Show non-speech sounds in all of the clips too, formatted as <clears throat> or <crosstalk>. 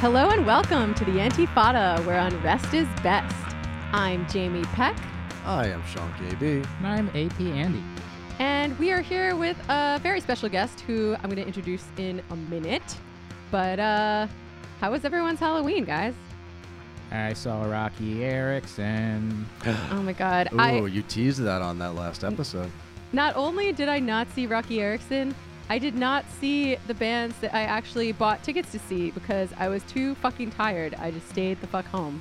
Hello and welcome to the Antifada, where unrest is best. I'm Jamie Peck, I am Sean KB. And I'm AP Andy. and we are here with a very special guest who I'm going to introduce in a minute. But uh, how was everyone's Halloween, guys? I saw Roky Erickson. <gasps> Oh my God! Ooh, I you teased that on that last episode. not only did I not see Roky Erickson, I did not see the bands that I actually bought tickets to see because I was too fucking tired. I just stayed the fuck home.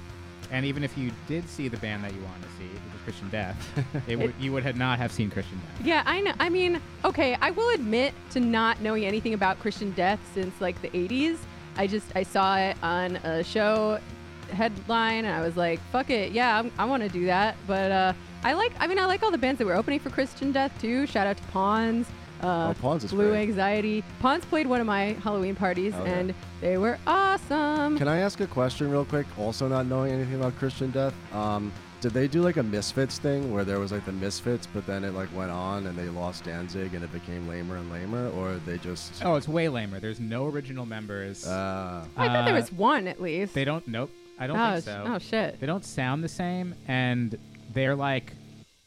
And even if you did see the band that you wanted to see, which was Christian Death, <laughs> it would, you would have not have seen Christian Death. Yeah, I know. I mean, okay, I will admit to not knowing anything about Christian Death since like the 80s. I just I saw it on a show headline and I was like, fuck it, yeah, I'm, I want to do that. But uh, I like, I mean, I like all the bands that were opening for Christian Death too. Shout out to Pawns. Uh, Oh, Pawns is Blue great. Anxiety. Pawns played one of my Halloween parties Oh, yeah. and they were awesome. Can I ask a question real quick? Also, not knowing anything about Christian Death, um, did they do like a Misfits thing where there was like the Misfits, but then it like went on and they lost Danzig and it became lamer and lamer, or they just? Oh, it's way lamer. There's no original members. Uh, I thought there uh, was one at least. they don't. Nope. I don't oh, think so. oh shit. They don't sound the same, and they're like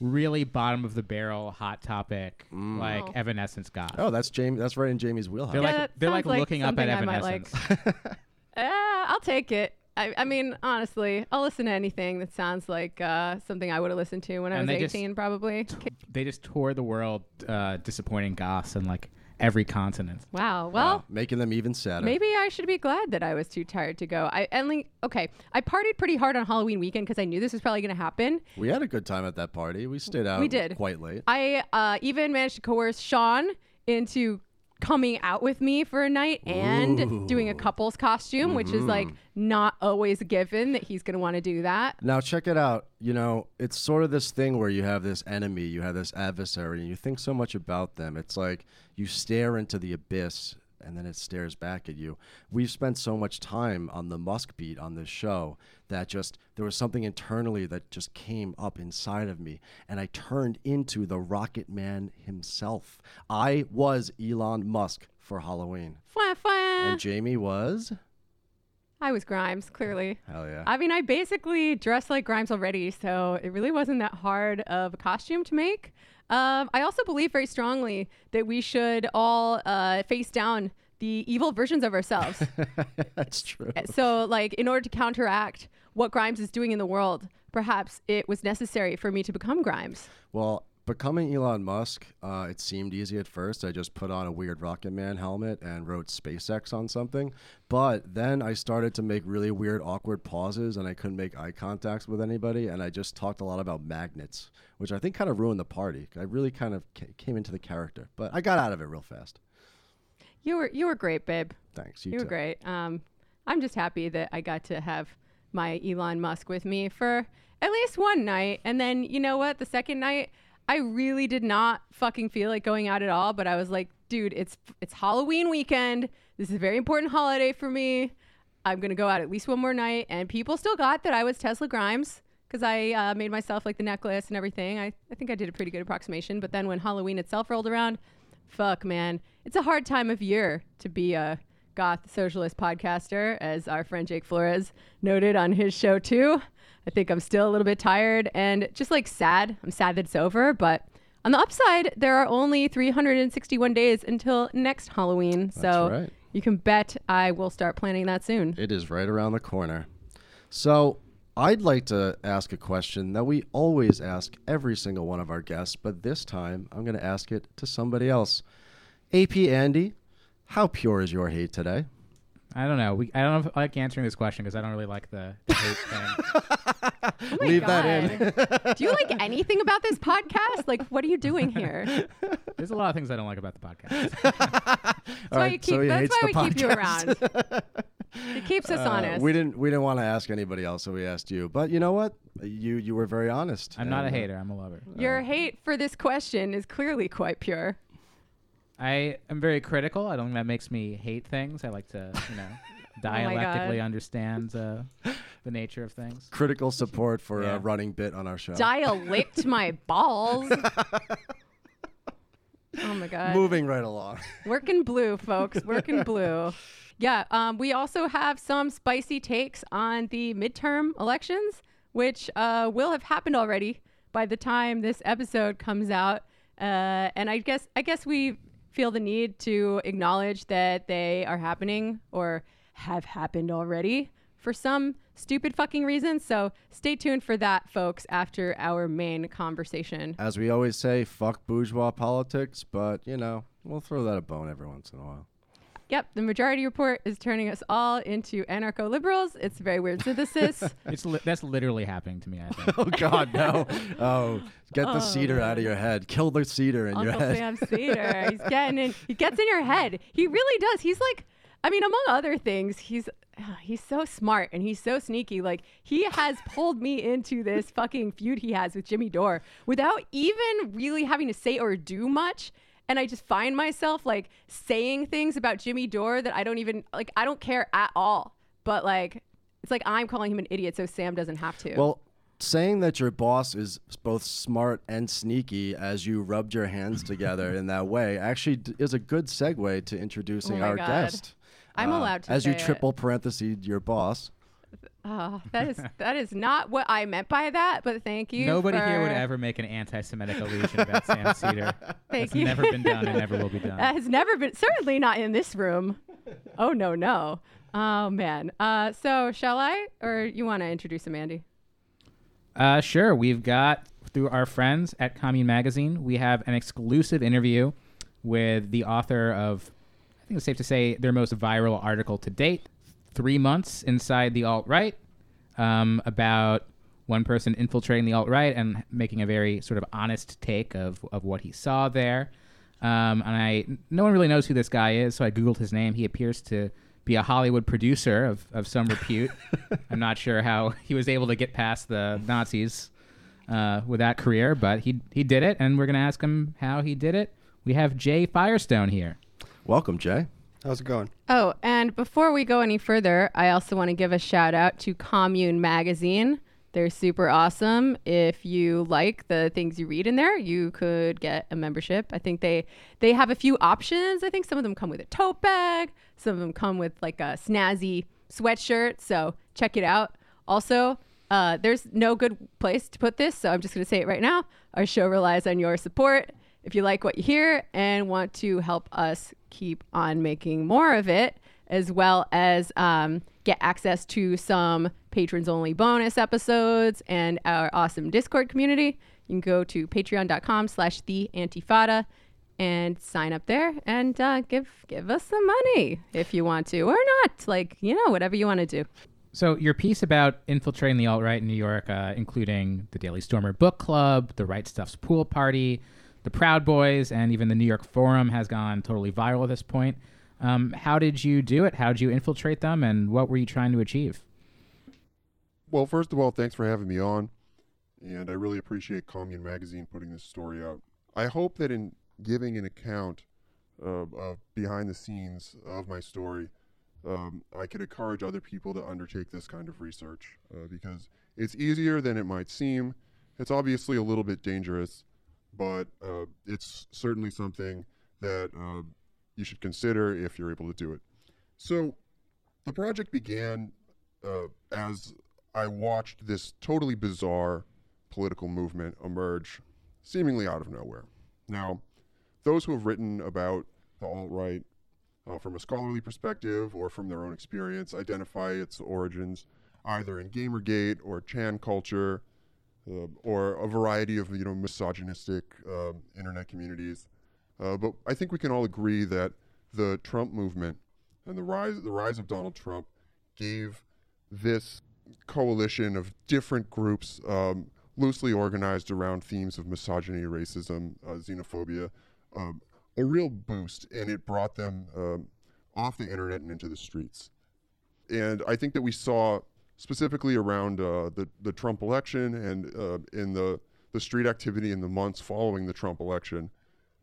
really bottom of the barrel, hot topic, Mm. like Oh. Evanescence goth. oh, that's Jamie. That's right in Jamie's wheelhouse. They're Yeah, like they're like like looking up at something I might like. Evanescence. <laughs> Uh, I'll take it. I, I mean, honestly, I'll listen to anything that sounds like uh, something I would have listened to when I was they just- 18, probably. they just toured the world, uh, disappointing goths and like every continent. Wow. Wow, Well, making them even sadder. maybe I should be glad that I was too tired to go. I only okay. I partied pretty hard on Halloween weekend because I knew this was probably going to happen. we had a good time at that party. We stayed out. We did. quite late. I uh, even managed to coerce Sean into coming out with me for a night and doing a couple's costume, which is like mm-hmm. not always a given that he's going to want to do that. Now check it out. You know, it's sort of this thing where you have this enemy, you have this adversary, and you think so much about them. It's like you stare into the abyss and then it stares back at you. We've spent so much time on the Musk beat on this show that just there was something internally that just came up inside of me and I turned into the Rocket Man himself. I was Elon Musk for Halloween. Fwah, fwah. And Jamie was I was Grimes, clearly. hell yeah. I mean, I basically dressed like Grimes already, so it really wasn't that hard of a costume to make. Um, I also believe very strongly that we should all uh, face down the evil versions of ourselves. <laughs> That's true. so, like, in order to counteract what Grimes is doing in the world, perhaps it was necessary for me to become Grimes. Well, becoming Elon Musk, uh, it seemed easy at first. I just put on a weird Rocket Man helmet and wrote SpaceX on something. But then I started to make really weird, awkward pauses, and I couldn't make eye contacts with anybody. And I just talked a lot about magnets, which I think kind of ruined the party. I really kind of ca- came into the character, but I got out of it real fast. You were you were great, babe. Thanks. You, You were great. Um, I'm just happy that I got to have my Elon Musk with me for at least one night. And then, you know what? The second night, I really did not fucking feel like going out at all. But I was like, dude, it's it's Halloween weekend. This is a very important holiday for me. I'm gonna go out at least one more night. And people still got that I was Tesla Grimes because I uh, made myself like the necklace and everything. I, I think I did a pretty good approximation. But then when Halloween itself rolled around, fuck man, it's a hard time of year to be a goth socialist podcaster, as our friend Jake Flores noted on his show too. I think I'm still a little bit tired and just like sad. I'm sad that it's over, but on the upside, there are only 361 days until next Halloween. so right. you can bet I will start planning that soon. It is right around the corner. So, I'd like to ask a question that we always ask every single one of our guests, but this time I'm going to ask it to somebody else. AP Andy, how pure is your hate today? I don't know. We, I don't know if I like answering this question because I don't really like the, the hate <laughs> thing. Oh my Leave that in. Do you like <laughs> anything about this podcast? Like, what are you doing here? There's a lot of things I don't like about the podcast. <laughs> That's why, you keep, so he that's hates why we the keep you around. It keeps us Uh, honest. we didn't we didn't want to ask anybody else, so we asked you. But you know what? You you were very honest. I'm not a and, uh, hater. I'm a lover. Your hate for this question is clearly quite pure. I am very critical. I don't think that makes me hate things. I like to, you know, <laughs> Oh dialectically God. understand uh, <laughs> the nature of things. Critical support for Yeah. a running bit on our show. Dial licked <laughs> my balls. Oh my god. Moving right along. Working blue, folks. Working blue. Yeah, um, we also have some spicy takes on the midterm elections, which uh, will have happened already by the time this episode comes out. Uh, and I guess I guess we feel the need to acknowledge that they are happening or have happened already for some stupid fucking reason. So stay tuned for that, folks, after our main conversation. As we always say, fuck bourgeois politics, but you know, we'll throw that a bone every once in a while. Yep, the majority report is turning us all into anarcho liberals. It's a very weird synthesis. <laughs> It's li- that's literally happening to me. I think. <laughs> Oh God, no! <laughs> Oh, get the Oh, Seder out of your head. Kill the Seder in your Uncle head. Sam Seder. He's getting in. He gets in your head. He really does. He's like, I mean, among other things, he's ah, he's so smart and he's so sneaky. Like he has pulled me into this fucking feud he has with Jimmy Dore without even really having to say or do much. And I just find myself like saying things about Jimmy Dore that I don't even like. I don't care at all. But like, it's like I'm calling him an idiot, so Sam doesn't have to. Well, saying that your boss is both smart and sneaky as you rubbed your hands <laughs> together in that way actually d- is a good segue to introducing Oh our God. guest. I'm Uh, allowed to As you it. triple parentheses your boss. Oh, that is <laughs> that is not what I meant by that, but thank you. Nobody here would ever make an anti-Semitic allusion about Sam <laughs> Seder. Thank That's you. never been done and never will be <laughs> done. That has never been certainly not in this room. Oh no, no. Oh man. Uh, so shall I, or you want to introduce him, Andy? Uh, sure. We've got through our friends at Commune Magazine, we have an exclusive interview with the author of, I think it's safe to say, their most viral article to date, three months inside the alt right, um, about one person infiltrating the alt right and making a very sort of honest take of of what he saw there. Um, and I, no one really knows who this guy is, so I googled his name. He appears to be a Hollywood producer of, of some repute. <laughs> I'm not sure how he was able to get past the Nazis uh, with that career, but he he did it, and we're gonna ask him how he did it. We have Jay Firestone here. Welcome, Jay. How's it going? Oh, and before we go any further, I also want to give a shout out to Commune Magazine. They're super awesome. If you like the things you read in there, you could get a membership. I think they they have a few options. I think some of them come with a tote bag. Some of them come with like a snazzy sweatshirt. So check it out. Also, uh, there's no good place to put this, so I'm just going to say it right now. Our show relies on your support. If you like what you hear and want to help us keep on making more of it, as well as um, get access to some patrons only bonus episodes and our awesome Discord community, you can go to patreon.com slash the antifada and sign up there and uh, give give us some money if you want to or not. Like, you know, whatever you want to do. So your piece about infiltrating the alt right in New York, uh, including the Daily Stormer Book Club, the Right Stuff's pool party, the Proud Boys, and even the New York Forum has gone totally viral at this point. Um, how did you do it? How did you infiltrate them, and what were you trying to achieve? Well, first of all, thanks for having me on. And I really appreciate Commune Magazine putting this story out. I hope that in giving an account uh, of behind the scenes of my story, um, I could encourage other people to undertake this kind of research uh, because it's easier than it might seem. It's obviously a little bit dangerous, but uh, it's certainly something that uh, you should consider if you're able to do it. So, the project began uh, as I watched this totally bizarre political movement emerge seemingly out of nowhere. Now, those who have written about the alt right uh, from a scholarly perspective or from their own experience identify its origins either in Gamergate or Chan culture uh, or a variety of you know misogynistic um internet communities. Uh, but I think we can all agree that the Trump movement and the rise the rise of Donald Trump gave this coalition of different groups um, loosely organized around themes of misogyny, racism, uh, xenophobia, um, a real boost, and it brought them um, off the internet and into the streets. And I think that we saw specifically around uh, the the Trump election and uh, in the the street activity in the months following the Trump election,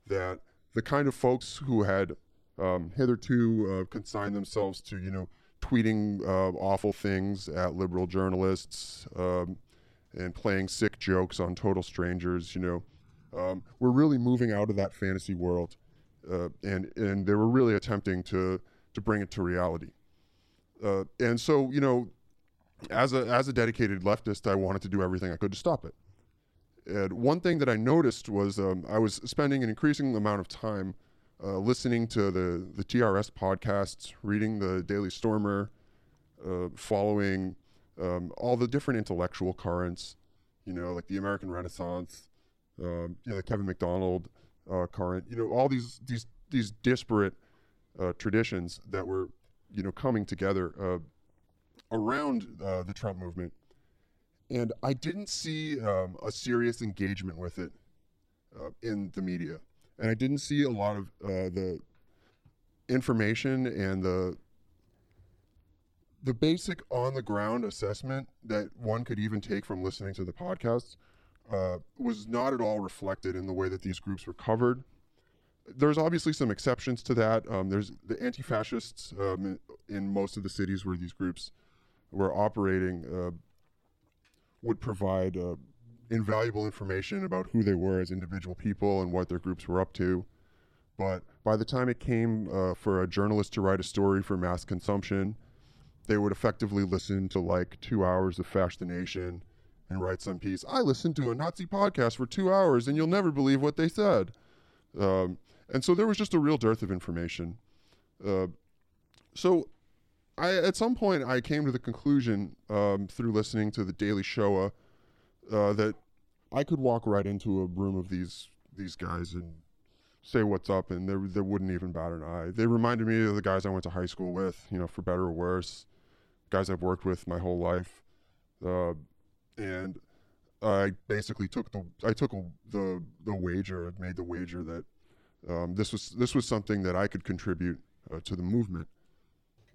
that the kind of folks who had um, hitherto uh, consigned themselves to you know tweeting uh, awful things at liberal journalists um, and playing sick jokes on total strangers, you know, um, we're really moving out of that fantasy world, uh, and and they were really attempting to to bring it to reality. Uh, and so, you know, as a as a dedicated leftist, I wanted to do everything I could to stop it. And one thing that I noticed was um, I was spending an increasing amount of time uh, listening to the the TRS podcasts, reading the Daily Stormer, uh, following um, all the different intellectual currents, you know, like the American Renaissance, um, you know, the Kevin MacDonald uh, current, you know, all these these these disparate uh, traditions that were, you know, coming together uh, around uh, the Trump movement, and I didn't see um, a serious engagement with it uh, in the media, and I didn't see a lot of uh, the information and the the basic on the ground assessment that one could even take from listening to the podcasts uh, was not at all reflected in the way that these groups were covered. There's obviously some exceptions to that. Um, there's the anti fascists um, in, in most of the cities where these groups were operating uh, would provide uh, invaluable information about who they were as individual people and what their groups were up to. But by the time it came uh, for a journalist to write a story for mass consumption, they would effectively listen to like two hours of Fash the Nation and write some piece. I listened to a Nazi podcast for two hours and you'll never believe what they said. Um, and so there was just a real dearth of information. Uh, so I, at some point, I came to the conclusion um, through listening to the Daily Shoah uh, that I could walk right into a room of these these guys and say what's up, and they they wouldn't even bat an eye. They reminded me of the guys I went to high school with, you know, for better or worse, guys I've worked with my whole life, uh, and I basically took the I took the the wager, made the wager that um, this was this was something that I could contribute uh, to the movement.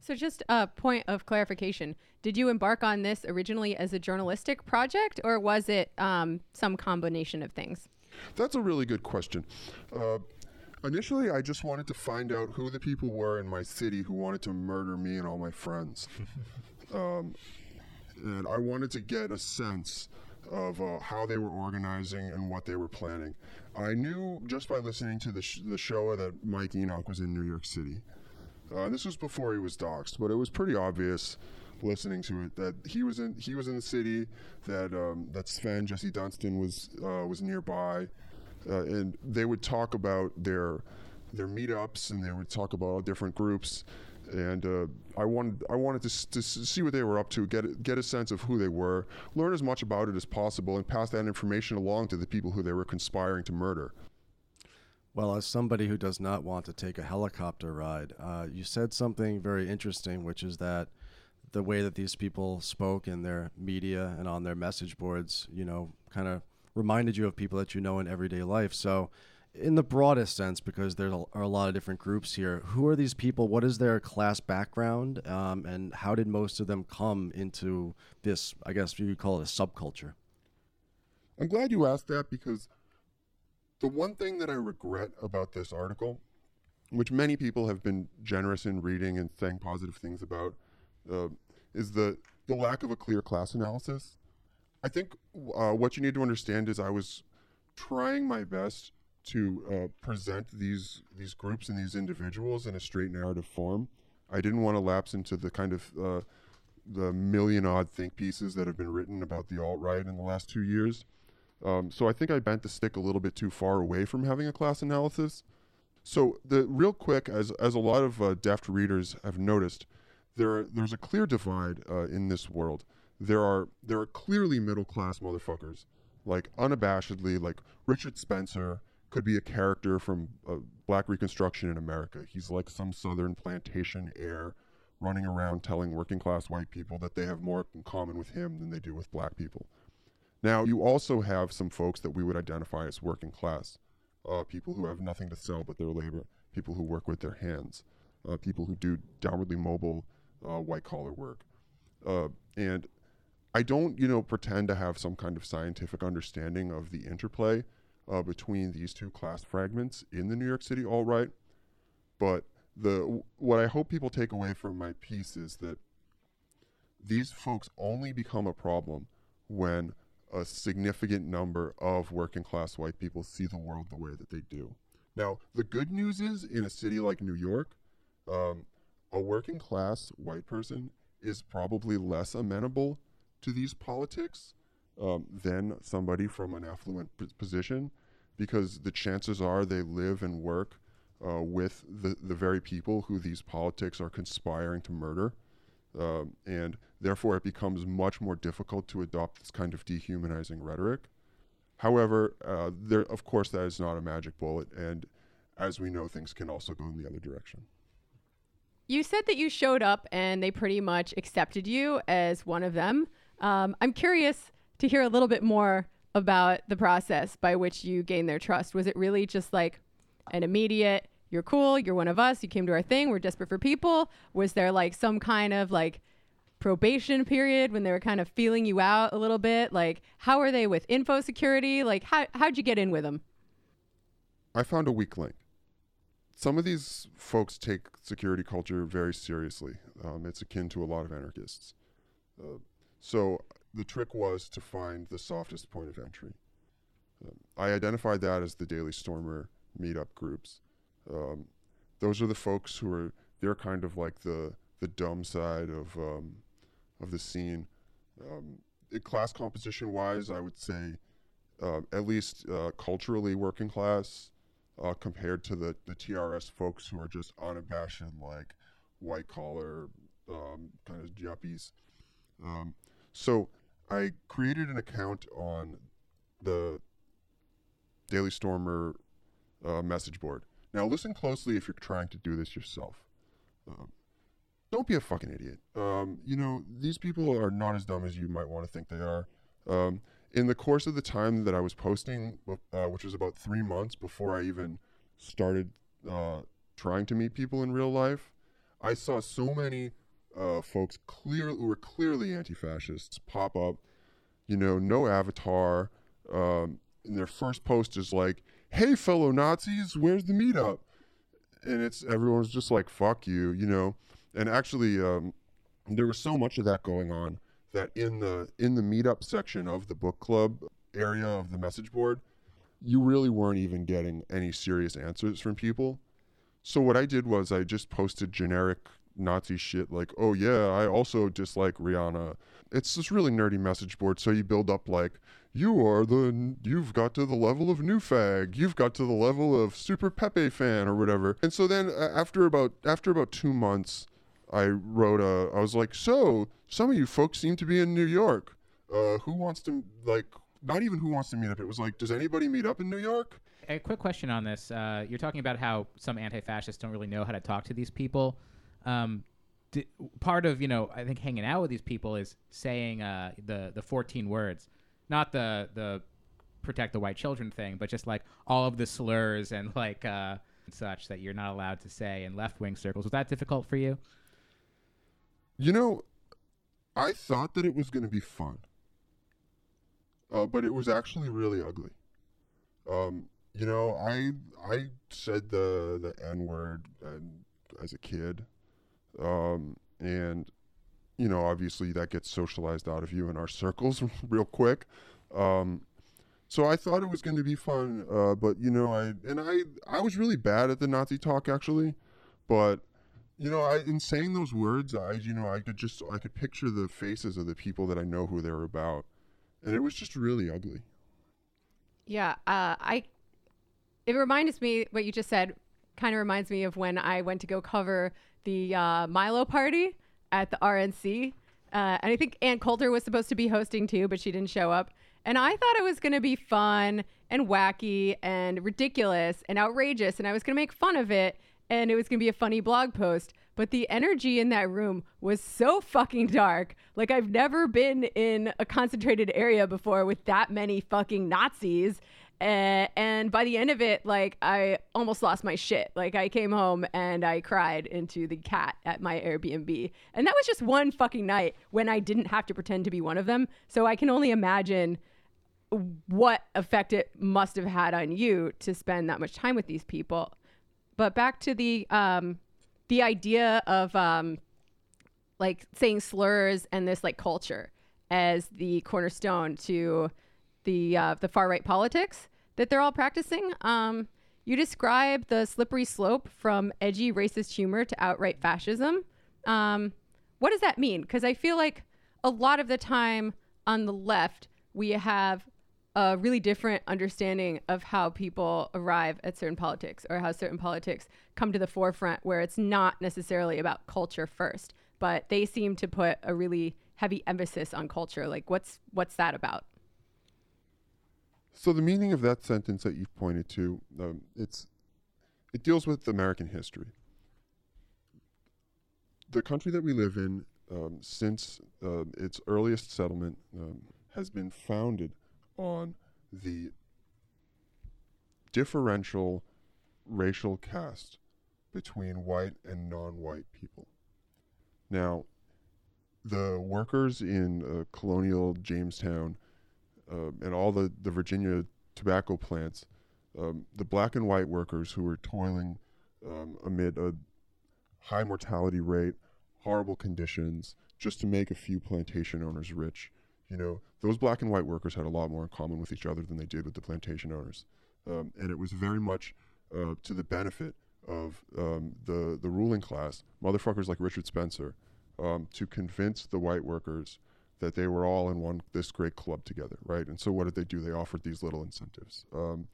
So, just a point of clarification: Did you embark on this originally as a journalistic project, or was it um, some combination of things? That's a really good question. Uh, initially, I just wanted to find out who the people were in my city who wanted to murder me and all my friends. <laughs> um, and I wanted to get a sense of uh, how they were organizing and what they were planning. I knew just by listening to the, sh- the show that Mike Enoch was in New York City. Uh, this was before he was doxxed, but it was pretty obvious listening to it that he was in he was in the city, that um, that Sven Jesse Dunstan was uh, was nearby, uh, and they would talk about their their meetups and they would talk about all different groups. And uh, I wanted I wanted to, to see what they were up to, get get a sense of who they were, learn as much about it as possible, and pass that information along to the people who they were conspiring to murder. Well, as somebody who does not want to take a helicopter ride, uh, you said something very interesting, which is that the way that these people spoke in their media and on their message boards, you know, kind of reminded you of people that you know in everyday life. So, in the broadest sense, because there are a lot of different groups here, who are these people? What is their class background? Um, and how did most of them come into this, I guess you could call it a subculture? I'm glad you asked that because the one thing that I regret about this article, which many people have been generous in reading and saying positive things about, uh, is the the lack of a clear class analysis. I think uh, what you need to understand is I was trying my best to uh, present these these groups and these individuals in a straight narrative form. I didn't want to lapse into the kind of uh, the million odd think pieces that have been written about the alt right in the last two years. Um, so I think I bent the stick a little bit too far away from having a class analysis. So the real quick, as as a lot of uh, deft readers have noticed, there there's a clear divide uh, in this world. There are there are clearly middle class motherfuckers, like unabashedly, like Richard Spencer could be a character from uh, Black Reconstruction in America. He's like some Southern plantation heir running around telling working class white people that they have more in common with him than they do with black people. Now, you also have some folks that we would identify as working class. Uh, people who have nothing to sell but their labor, people who work with their hands, uh, people who do downwardly mobile uh, white collar work. Uh, and I don't, you know, pretend to have some kind of scientific understanding of the interplay uh, between these two class fragments in the New York City alt right, but the what I hope people take away from my piece is that these folks only become a problem when a significant number of working class white people see the world the way that they do. Now, the good news is in a city like New York, um, a working class white person is probably less amenable to these politics um, than somebody from an affluent p- position because the chances are they live and work uh, with the, the very people who these politics are conspiring to murder. Um, and therefore, it becomes much more difficult to adopt this kind of dehumanizing rhetoric. However, uh, there, of course, that is not a magic bullet, and as we know, things can also go in the other direction. You said that you showed up and they pretty much accepted you as one of them. Um, I'm curious to hear a little bit more about the process by which you gained their trust. Was it really just like an immediate, you're cool, you're one of us, you came to our thing, we're desperate for people? Was there like some kind of like probation period when they were kind of feeling you out a little bit? Like, how are they with info security? Like, how, how'd you get in with them? I found a weak link. Some of these folks take security culture very seriously. Um, it's akin to a lot of anarchists. Uh, so the trick was to find the softest point of entry. Um, I identified that as the Daily Stormer meetup groups. Um, those are the folks who are they're kind of like the the dumb side of um, of the scene. Um, class composition wise, I would say uh, at least uh, culturally working class uh, compared to the, the TRS folks who are just unabashed like white collar um, kind of yuppies. Um, so I created an account on the Daily Stormer uh, message board. Now, listen closely if you're trying to do this yourself. Um, don't be a fucking idiot. Um, you know, these people are not as dumb as you might want to think they are. Um, in the course of the time that I was posting, uh, which was about three months before I even started uh, trying to meet people in real life, I saw so many uh, folks clear who were clearly anti-fascists pop up. You know, no avatar. Um, and their first post is like, "Hey, fellow Nazis, where's the meetup?" And it's everyone's just like, "Fuck you," you know. And actually, um, there was so much of that going on that in the in the meetup section of the book club area of the message board, you really weren't even getting any serious answers from people. So what I did was I just posted generic Nazi shit like, oh yeah, I also dislike Rihanna. It's this really nerdy message board. So you build up like, you are the, you've got to the level of new fag, you've got to the level of super Pepe fan or whatever. And so then uh, after about after about two months, I wrote a, I was like, so some of you folks seem to be in New York. Uh, who wants to like? Not even who wants to meet up. It was like, does anybody meet up in New York? A quick question on this. Uh, you're talking about how some anti-fascists don't really know how to talk to these people. Um, di- part of you know, I think hanging out with these people is saying uh, the the 14 words, not the the protect the white children thing, but just like all of the slurs and like uh, such that you're not allowed to say in left wing circles. Was that difficult for you? You know, I thought that it was going to be fun, uh, but it was actually really ugly. Um, you know, I I said the the N word as a kid, um, and you know, obviously that gets socialized out of you in our circles <laughs> real quick. Um, so I thought it was going to be fun, uh, but you know, I and I I was really bad at the Nazi talk actually, but you know, I in saying those words, I you know, I could just I could picture the faces of the people that I know who they're about, and it was just really ugly. Yeah, uh, I. It reminds me what you just said. Kind of reminds me of when I went to go cover the uh, Milo party at the RNC, uh, and I think Ann Coulter was supposed to be hosting too, but she didn't show up. And I thought it was going to be fun and wacky and ridiculous and outrageous, and I was going to make fun of it, and it was going to be a funny blog post. But the energy in that room was so fucking dark. Like, I've never been in a concentrated area before with that many fucking Nazis. Uh, and by the end of it, like, I almost lost my shit. Like, I came home and I cried into the cat at my Airbnb. And that was just one fucking night when I didn't have to pretend to be one of them. So I can only imagine what effect it must have had on you to spend that much time with these people. But back to the um, the idea of um, like saying slurs and this like culture as the cornerstone to the uh, the far right politics that they're all practicing. Um, you describe the slippery slope from edgy racist humor to outright fascism. Um, what does that mean? Because I feel like a lot of the time on the left, we have a really different understanding of how people arrive at certain politics or how certain politics come to the forefront, where it's not necessarily about culture first, but they seem to put a really heavy emphasis on culture. Like, what's what's that about? So the meaning of that sentence that you've pointed to, um, it's it deals with American history. The country that we live in, um, since uh, its earliest settlement, um, has been founded on the differential racial caste between white and non-white people. Now, the workers in uh, colonial Jamestown uh, and all the, the Virginia tobacco plants, um, the black and white workers who were toiling um, amid a high mortality rate, horrible conditions, just to make a few plantation owners rich. You know, those black and white workers had a lot more in common with each other than they did with the plantation owners. Um, and it was very much uh, to the benefit of um, the, the ruling class, motherfuckers like Richard Spencer, um, to convince the white workers that they were all in one this great club together, right? And so what did they do? They offered these little incentives, um,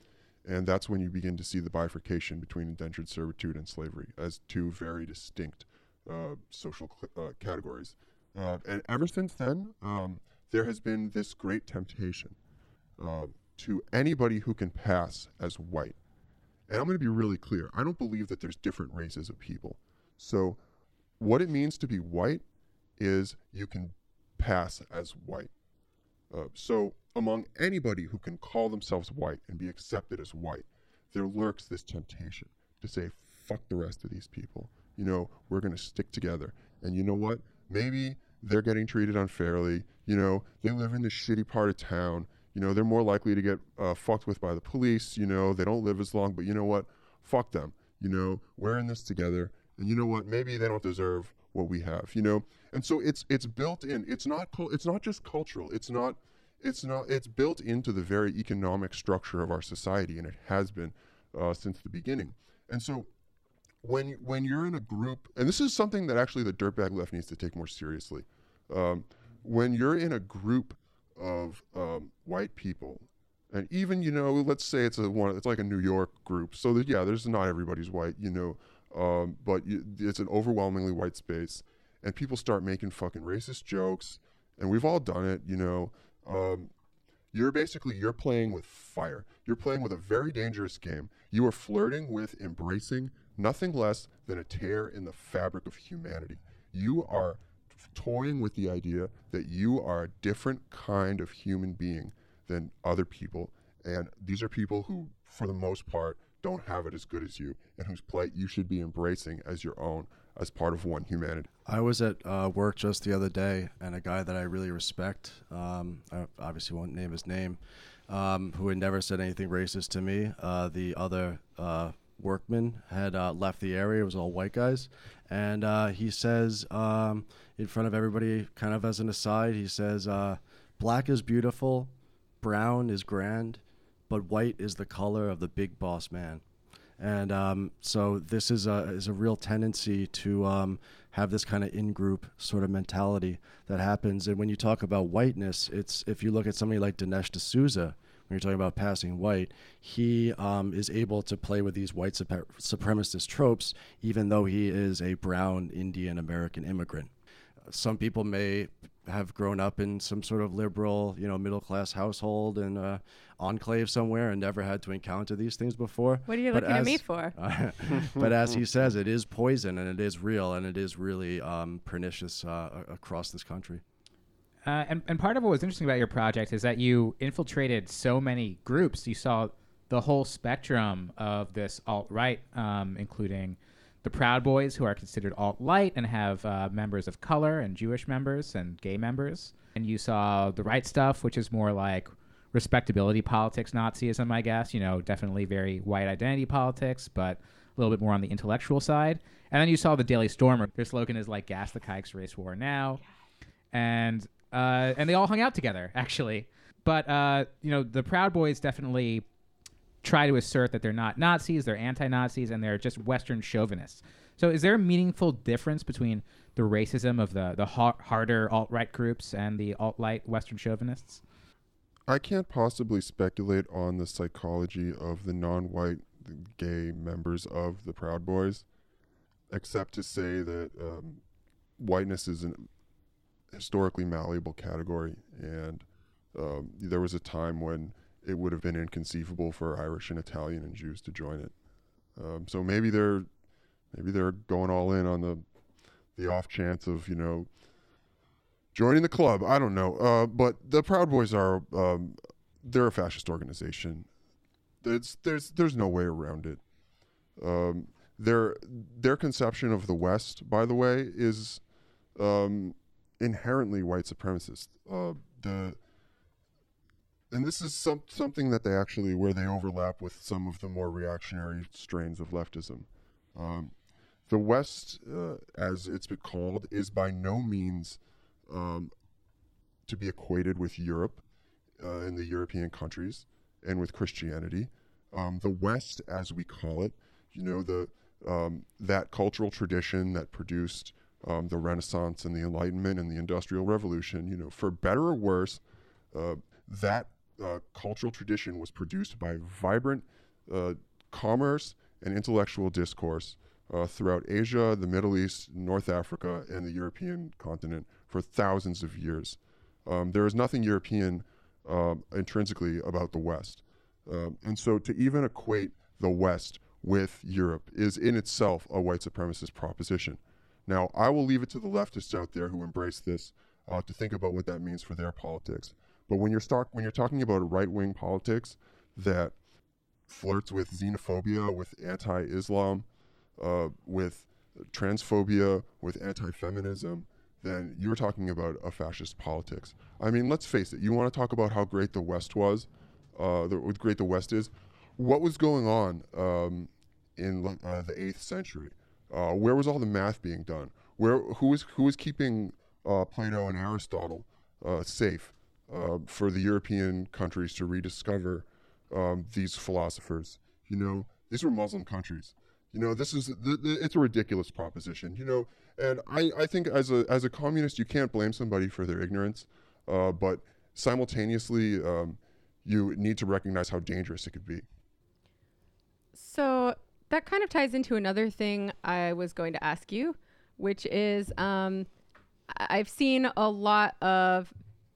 and that's when you begin to see the bifurcation between indentured servitude and slavery as two very distinct uh, social cl- uh, categories. Uh, and ever since then, um, there has been this great temptation uh, to anybody who can pass as white. And I'm going to be really clear. I don't believe that there's different races of people. So, what it means to be white is you can pass as white. Uh, so, among anybody who can call themselves white and be accepted as white, there lurks this temptation to say, fuck the rest of these people. You know, we're going to stick together. And you know what? Maybe they're getting treated unfairly. You know, they live in this shitty part of town. You know, they're more likely to get uh, fucked with by the police. You know, they don't live as long. But you know what? Fuck them. You know, we're in this together. And you know what? Maybe they don't deserve what we have. You know, and so it's it's built in. It's not it's not just cultural. It's not it's not it's built into the very economic structure of our society, and it has been uh, since the beginning. And so when when you're in a group, and this is something that actually the dirtbag left needs to take more seriously. Um, when you're in a group of um, white people, and even you know, let's say it's a one, it's like a New York group. So that yeah, there's not everybody's white, you know, um, but you, it's an overwhelmingly white space and people start making fucking racist jokes, and we've all done it, you know. Um, you're basically you're playing with fire. You're playing with a very dangerous game. You are flirting with embracing nothing less than a tear in the fabric of humanity. You are toying with the idea that you are a different kind of human being than other people, and these are people who, for the most part, don't have it as good as you, and whose plight you should be embracing as your own as part of one humanity. I was at uh, work just the other day, and a guy that I really respect, um, I obviously won't name his name, um, who had never said anything racist to me. Uh, the other uh, workman had uh, left the area. It was all white guys. And uh, he says, um, in front of everybody, kind of as an aside, he says, uh, Black is beautiful, brown is grand, but white is the color of the big boss man. And um, so this is a is a real tendency to um, have this kind of in-group sort of mentality that happens. And when you talk about whiteness, it's if you look at somebody like Dinesh D'Souza, when you're talking about passing white, he um, is able to play with these white supremacist tropes, even though he is a brown Indian American immigrant. Some people may have grown up in some sort of liberal, you know, middle class household and uh, enclave somewhere and never had to encounter these things before. What are you but looking as, at me for? Uh, <laughs> but as he says, it is poison and it is real and it is really um, pernicious uh, across this country. Uh, and, and part of what was interesting about your project is that you infiltrated so many groups. You saw the whole spectrum of this alt right, um, including the Proud Boys, who are considered alt right and have uh, members of color and Jewish members and gay members. And you saw the right stuff, which is more like respectability politics, Nazism, I guess. You know, definitely very white identity politics, but a little bit more on the intellectual side. And then you saw the Daily Stormer. Their slogan is like "Gas the Kikes, Race War Now," and uh, and they all hung out together <laughs> actually. But uh, you know, the Proud Boys definitely try to assert that they're not Nazis, they're anti-Nazis, and they're just Western chauvinists. So, is there a meaningful difference between the racism of the the ha- harder alt right groups and the alt right Western chauvinists? I can't possibly speculate on the psychology of the non-white gay members of the Proud Boys, except to say that um, whiteness is an historically malleable category, and um, there was a time when it would have been inconceivable for Irish and Italian and Jews to join it. Um, so maybe they're maybe they're going all in on the the off chance of you know joining the club. I don't know, uh, but the Proud Boys are um, they're a fascist organization. There's there's there's no way around it. Um, their their conception of the West, by the way, is um, inherently white supremacist. Uh, the and this is some something that they actually where they overlap with some of the more reactionary strains of leftism. Um, the West, uh, as it's been called, is by no means um, to be equated with Europe uh, and the European countries and with Christianity. Um, the West, as we call it, you know, the um, that cultural tradition that produced um, the Renaissance and the Enlightenment and the Industrial Revolution, you know, for better or worse, uh, that uh, cultural tradition was produced by vibrant uh, commerce and intellectual discourse uh, throughout Asia, the Middle East, North Africa, and the European continent for thousands of years. Um, there is nothing European um, intrinsically about the West. Um, and so to even equate the West with Europe is in itself a white supremacist proposition. Now, I will leave it to the leftists out there who embrace this uh, to think about what that means for their politics. But when you're start, when you're talking about right wing politics that flirts with xenophobia, with anti-Islam, uh, with transphobia, with anti-feminism, then you're talking about a fascist politics. I mean, let's face it. You want to talk about how great the West was, uh, the, great the West is. What was going on um, in uh, the eighth century? Uh, where was all the math being done? Where who was who was keeping uh, Plato and Aristotle uh, safe uh, for the European countries to rediscover um, these philosophers? You know, these were Muslim countries. You know, this is it's a ridiculous proposition. You know, and I, I think as a as a communist, you can't blame somebody for their ignorance, uh, but simultaneously, um, you need to recognize how dangerous it could be. So that kind of ties into another thing I was going to ask you, which is um, I've seen a lot of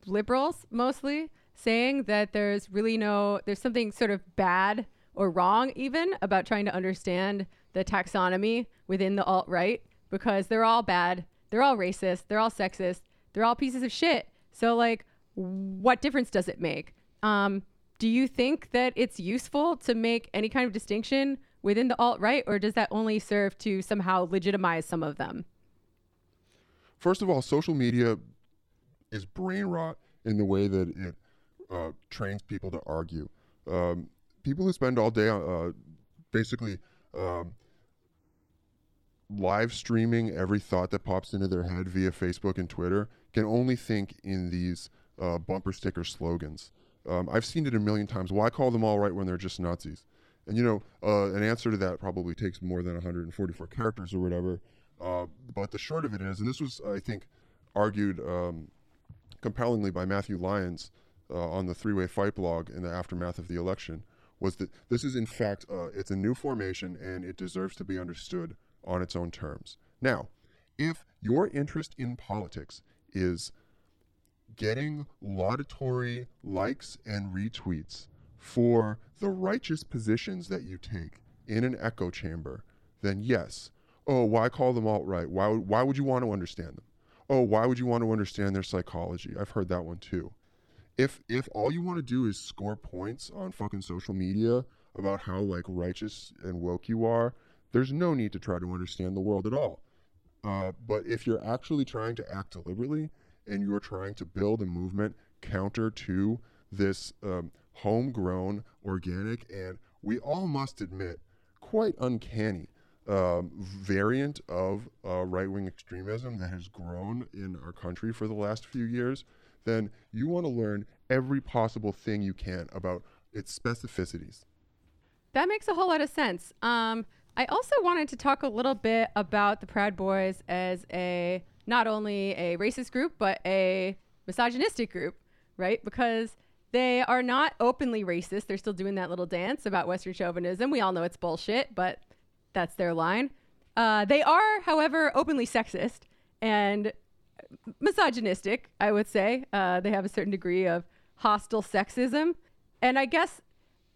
liberals mostly saying that there's really no, there's something sort of bad or wrong even about trying to understand the taxonomy within the alt right because they're all bad, they're all racist, they're all sexist, they're all pieces of shit. So, like, what difference does it make? Um, do you think that it's useful to make any kind of distinction within the alt right, or does that only serve to somehow legitimize some of them? First of all, social media is brain rot in the way that it uh, trains people to argue. Um, people who spend all day uh, basically um, live streaming every thought that pops into their head via Facebook and Twitter can only think in these uh, bumper sticker slogans. Um, I've seen it a million times. Why call them alt right when they're just Nazis? And you know, uh, an answer to that probably takes more than 144 characters or whatever. Uh, but the short of it is, and this was, I think, argued um, compellingly by Matthew Lyons uh, on the Three Way Fight blog in the aftermath of the election, was that this is in fact uh, it's a new formation and it deserves to be understood on its own terms. Now, if your interest in politics is getting laudatory likes and retweets for the righteous positions that you take in an echo chamber, then yes. Oh, why call them alt right? Why, why would you want to understand them? Oh, why would you want to understand their psychology? I've heard that one too. If if all you want to do is score points on fucking social media about how like righteous and woke you are, there's no need to try to understand the world at all. Uh, but if you're actually trying to act deliberately and you're trying to build a movement counter to this um, homegrown, organic, and we all must admit, quite uncanny um, variant of uh, right wing extremism that has grown in our country for the last few years, then you want to learn every possible thing you can about its specificities. That makes a whole lot of sense. Um, I also wanted to talk a little bit about the Proud Boys as a not only a racist group but a misogynistic group, right? Because they are not openly racist. They're still doing that little dance about Western chauvinism. We all know it's bullshit, but that's their line. Uh, they are, however, openly sexist and misogynistic, I would say. Uh, they have a certain degree of hostile sexism. And I guess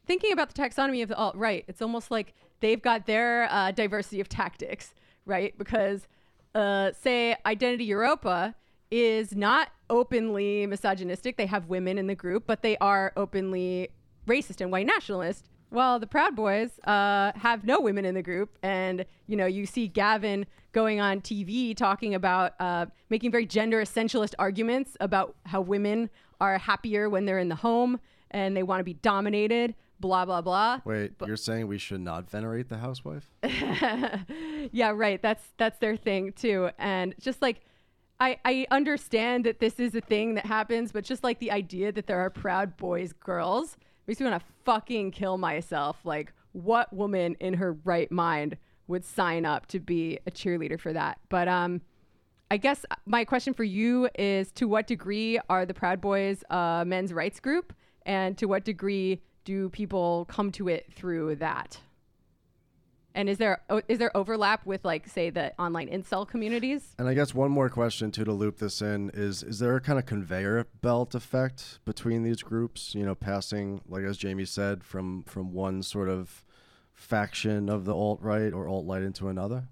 thinking about the taxonomy of the alt right, it's almost like they've got their uh, diversity of tactics, right? Because, uh, say, Identity Evropa is not openly misogynistic. They have women in the group, but they are openly racist and white nationalist. Well, the Proud Boys uh, have no women in the group, and you know you see Gavin going on TV talking about uh, making very gender essentialist arguments about how women are happier when they're in the home and they want to be dominated. Blah blah blah. Wait, you're saying we should not venerate the housewife? <laughs> yeah, right. That's that's their thing too, and just like. I, I understand that this is a thing that happens, but just like the idea that there are proud boys, girls, makes me want to fucking kill myself. Like, what woman in her right mind would sign up to be a cheerleader for that? But um, I guess my question for you is: To what degree are the Proud Boys a men's rights group, and to what degree do people come to it through that? And is there is there overlap with like say the online incel communities? And I guess one more question too to loop this in is is there a kind of conveyor belt effect between these groups? You know, passing like as Jamie said from from one sort of faction of the alt right or alt light into another.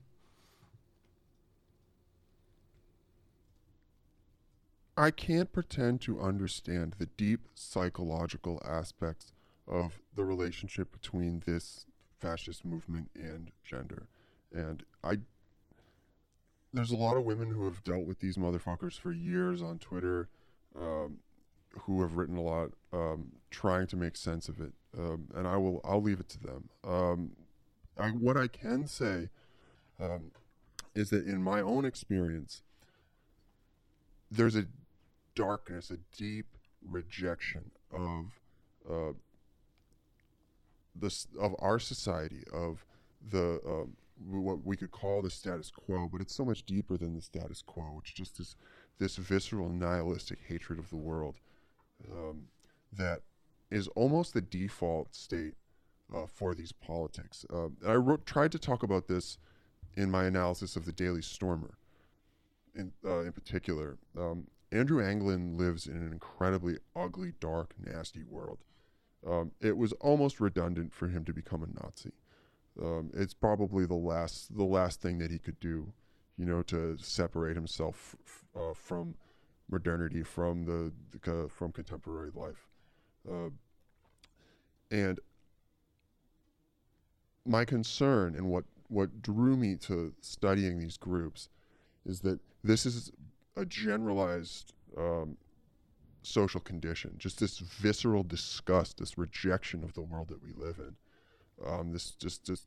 I can't pretend to understand the deep psychological aspects of the relationship between this fascist movement and gender. And I there's a lot of women who have dealt with these motherfuckers for years on Twitter, um, who have written a lot, um, trying to make sense of it. Um, and I will, I'll leave it to them. Um, I, what I can say um, is that in my own experience, there's a darkness, a deep rejection of uh, of our society, of the um, what we could call the status quo, but it's so much deeper than the status quo. It's just this this visceral nihilistic hatred of the world um, that is almost the default state uh, for these politics. Uh, I wrote, tried to talk about this in my analysis of the Daily Stormer, in uh, in particular. Um, Andrew Anglin lives in an incredibly ugly, dark, nasty world. Um, it was almost redundant for him to become a Nazi. Um, it's probably the last the last thing that he could do, you know, to separate himself uh, from modernity, from the, the from contemporary life. Uh, and my concern and what what drew me to studying these groups is that this is a generalized um, social condition, just this visceral disgust, this rejection of the world that we live in. Um, this just just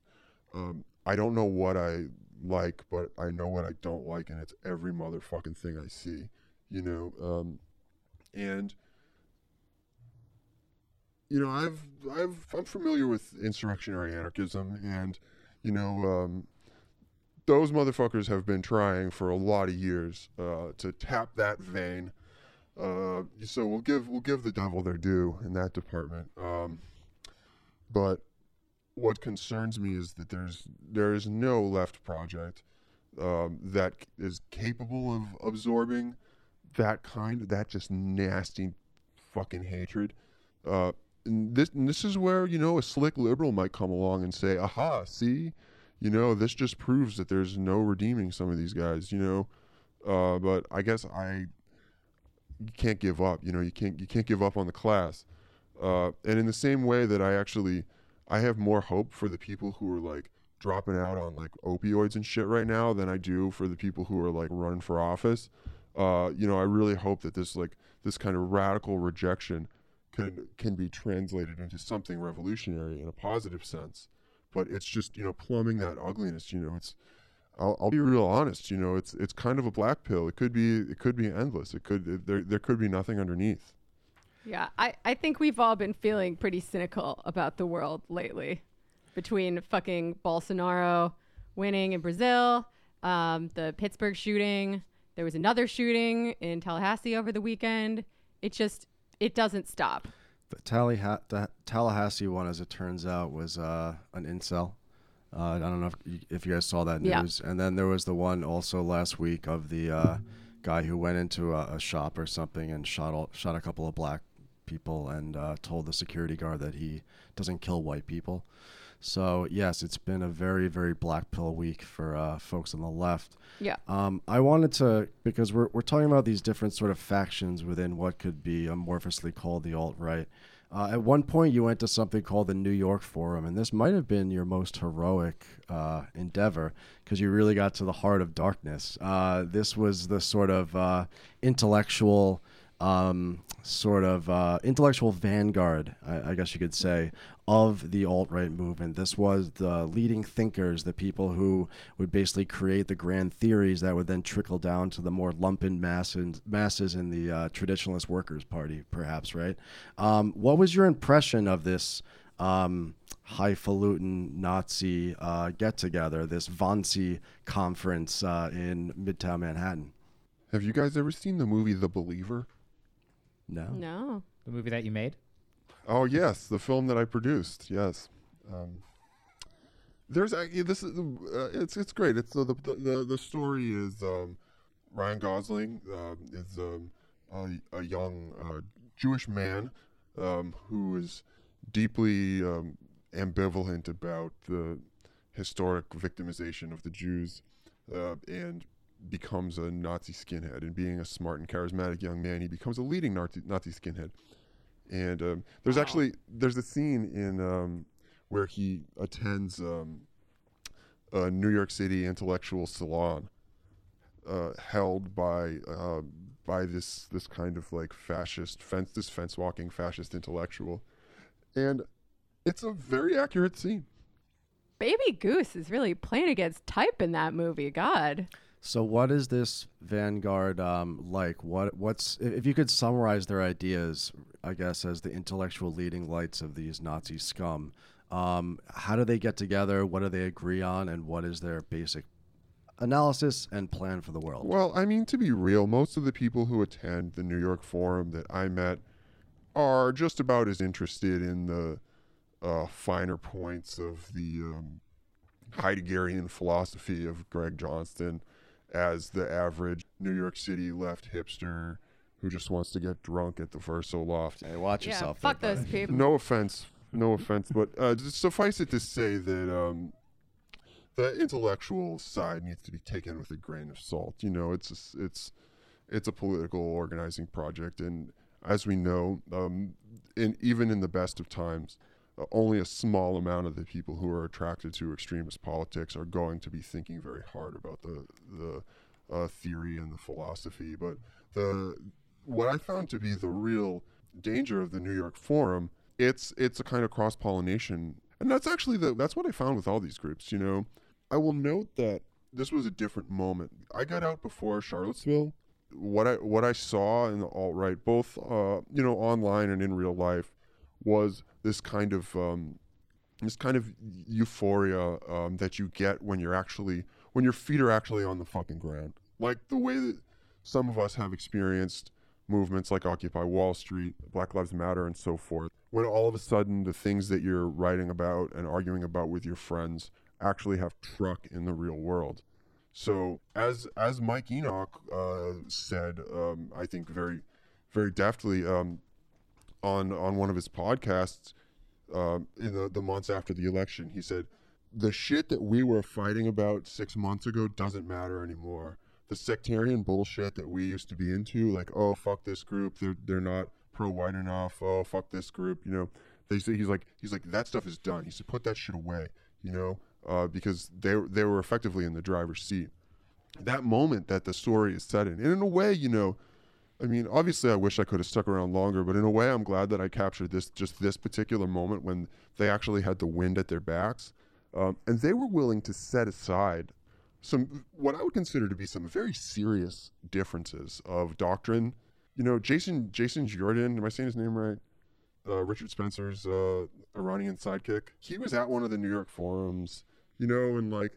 um, I don't know what I like, but I know what I don't like, and it's every motherfucking thing I see, you know. Um, and you know, I've I've I'm familiar with insurrectionary anarchism, and you know, um, those motherfuckers have been trying for a lot of years uh, to tap that vein. Uh, so we'll give we'll give the devil their due in that department. Um, but what concerns me is that there's there is no left project um, that is capable of absorbing that kind of that just nasty fucking hatred. Uh, and this and this is where you know a slick liberal might come along and say, "Aha, see, you know this just proves that there's no redeeming some of these guys." You know, uh, but I guess I you can't give up. You know, you can't you can't give up on the class. Uh, and in the same way that I actually I have more hope for the people who are like dropping out on like opioids and shit right now than I do for the people who are like running for office. Uh, you know, I really hope that this like this kind of radical rejection can can be translated into something revolutionary in a positive sense. But it's just you know plumbing that ugliness. You know, it's I'll, I'll be real honest. You know, it's it's kind of a black pill. It could be it could be endless. It could it, there there could be nothing underneath. Yeah, I, I think we've all been feeling pretty cynical about the world lately. between fucking Bolsonaro winning in Brazil, um, the Pittsburgh shooting. There was another shooting in Tallahassee over the weekend. It just it doesn't stop. The, Tallaha- the Tallahassee one, as it turns out, was uh, an incel. Uh, I don't know if you, if you guys saw that Yeah. news. And then there was the one also last week of the uh, guy who went into a, a shop or something and shot all, shot a couple of black people and uh, told the security guard that he doesn't kill white people. So yes, it's been a very very black pill week for uh, folks on the left. Yeah. Um, I wanted to because we're we're talking about these different sort of factions within what could be amorphously called the alt right. Uh, at one point, you went to something called the New York Forum, and this might have been your most heroic uh, endeavor because you really got to the heart of darkness. Uh, this was the sort of uh, intellectual, um, sort of uh, intellectual vanguard, I, I guess you could say, of the alt right movement. This was the leading thinkers, the people who would basically create the grand theories that would then trickle down to the more lumpen masses, masses in the uh, traditionalist workers' party, perhaps, right? Um, what was your impression of this? Um, highfalutin Nazi uh, get together, this Wannsee conference uh, in Midtown Manhattan. Have you guys ever seen the movie The Believer? No. No. The movie that you made. Oh yes, the film that I produced. Yes. Um, there's actually this is uh, it's it's great. It's uh, the the the story is um, Ryan Gosling um, is um, a, a young uh, Jewish man um, who is deeply um, ambivalent about the historic victimization of the Jews uh, and becomes a Nazi skinhead. And being a smart and charismatic young man, he becomes a leading Nazi, Nazi skinhead. And um, there's Wow. actually there's a scene in um, where he attends um, a New York City intellectual salon uh, held by uh, by this this kind of like fascist fence this fence walking fascist intellectual, and it's a very accurate scene. Baby Goose is really playing against type in that movie. God. So, what is this vanguard um, like? What what's if you could summarize their ideas, I guess, as the intellectual leading lights of these Nazi scum? Um, how do they get together? What do they agree on? And what is their basic analysis and plan for the world? Well, I mean, to be real, most of the people who attend the New York Forum that I met are just about as interested in the uh, finer points of the um, Heideggerian philosophy of Greg Johnson as the average New York City left hipster who just wants to get drunk at the Verso Loft. Hey, watch Yeah. yourself. Fuck there, those buddy. people. No offense, no offense, but uh, just suffice it to say that um, the intellectual side needs to be taken with a grain of salt. You know, it's a, s- it's it's a political organizing project, and as we know, um, in even in the best of times, only a small amount of the people who are attracted to extremist politics are going to be thinking very hard about the the uh, theory and the philosophy. But the what I found to be the real danger of the New York Forum, it's it's a kind of cross pollination, and that's actually the that's what I found with all these groups. You know, I will note that this was a different moment. I got out before Charlottesville. What I what I saw in the alt right, both uh, you know online and in real life, was this kind of um, this kind of euphoria um, that you get when you're actually when your feet are actually on the fucking ground, like the way that some of us have experienced movements like Occupy Wall Street, Black Lives Matter, and so forth. When all of a sudden the things that you're writing about and arguing about with your friends actually have truck in the real world. So as as Mike Enoch uh, said, um, I think very very deftly um, on on one of his podcasts um, in the, the months after the election, he said the shit that we were fighting about six months ago doesn't matter anymore. The sectarian bullshit that we used to be into, like oh fuck this group, they're they're not pro white enough. Oh fuck this group, you know. They say he's like he's like that stuff is done. He said put that shit away, you know, uh, because they they were effectively in the driver's seat. That moment that the story is set in, and in a way, you know, I mean, obviously, I wish I could have stuck around longer, but in a way, I'm glad that I captured this just this particular moment when they actually had the wind at their backs, um, and they were willing to set aside some what I would consider to be some very serious differences of doctrine. You know, Jason Jason Jordan, am I saying his name right? uh, Richard Spencer's uh, Iranian sidekick. He was at one of the New York forums, you know, and like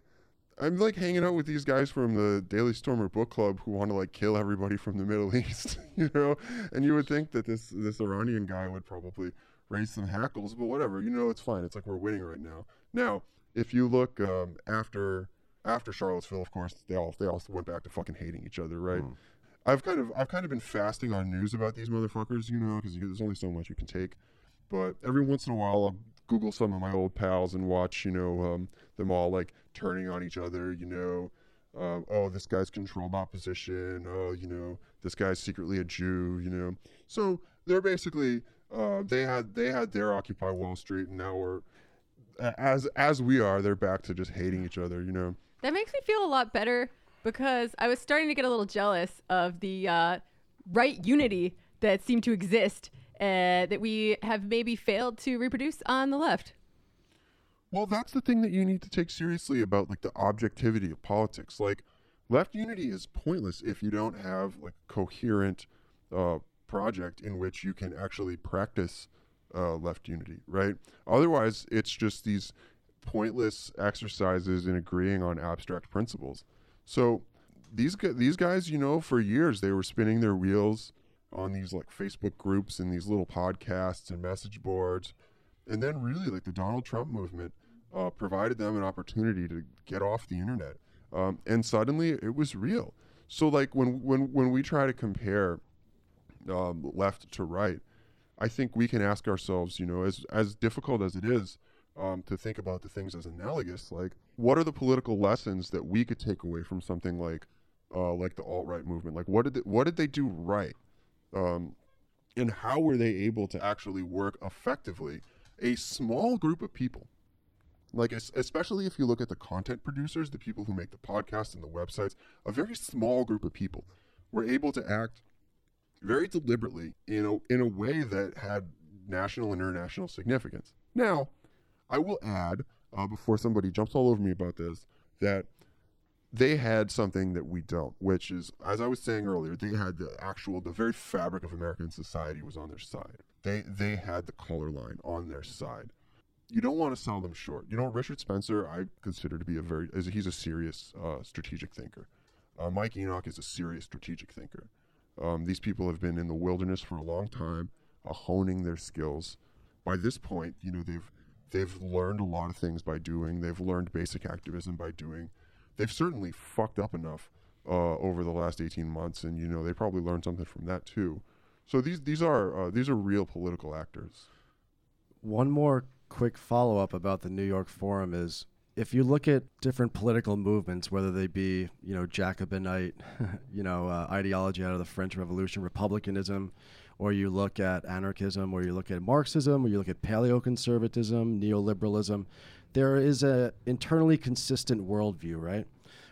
I'm like hanging out with these guys from the Daily Stormer book club who want to like kill everybody from the Middle <laughs> East, you know, and you would think that this this Iranian guy would probably raise some hackles, but whatever, you know, it's fine. It's like we're winning right now. Now, if you look um, after after Charlottesville, of course, they all they all went back to fucking hating each other, right? Mm. I've kind of I've kind of been fasting on news about these motherfuckers, you know, because there's only so much you can take. But every once in a while, I'll Google some of my old pals and watch, you know, um, them all like turning on each other, you know. Um, oh, this guy's controlled opposition. Oh, you know, this guy's secretly a Jew. You know, so they're basically uh, they had they had their Occupy Wall Street, and now we're as as we are, they're back to just hating each other. You know, That makes me feel a lot better because I was starting to get a little jealous of the uh, right unity that seemed to exist uh, that we have maybe failed to reproduce on the left. Well, that's the thing that you need to take seriously about like the objectivity of politics. Like left unity is pointless if you don't have like coherent uh, project in which you can actually practice uh, left unity, right? Otherwise, it's just these pointless exercises in agreeing on abstract principles. So these these guys, you know, for years they were spinning their wheels on these like Facebook groups and these little podcasts and message boards. And then really like the Donald Trump movement uh, provided them an opportunity to get off the internet. Um, and suddenly it was real. So like when when when we try to compare um, left to right, I think we can ask ourselves, you know, as as difficult as it is um, to think about the things as analogous, like what are the political lessons that we could take away from something like uh, like the alt right movement? Like what did they, what did they do right? Um, and how were they able to actually work effectively a small group of people like especially if you look at the content producers the people who make the podcasts and the websites a very small group of people were able to act very deliberately in a, in a way that had national and international significance. Now i will add uh, before somebody jumps all over me about this that they had something that we don't, which is, as I was saying earlier, they had the actual, the very fabric of American society was on their side. They they had the color line on their side. You don't want to sell them short. You know, Richard Spencer, I consider to be a very, he's a serious uh, strategic thinker. Uh, Mike Enoch is a serious strategic thinker. Um, these people have been in the wilderness for a long time, uh, honing their skills. By this point, you know they've they've learned a lot of things by doing. They've learned basic activism by doing they've certainly fucked up enough uh, over the last 18 months, and you know they probably learned something from that too. So these these are uh, these are real political actors. One more quick follow up about the New York Forum is if you look at different political movements, whether they be, you know, Jacobinite, <laughs> you know, uh, ideology out of the French Revolution, republicanism, or you look at anarchism, or you look at Marxism, or you look at paleoconservatism, neoliberalism, there is a internally consistent worldview, right?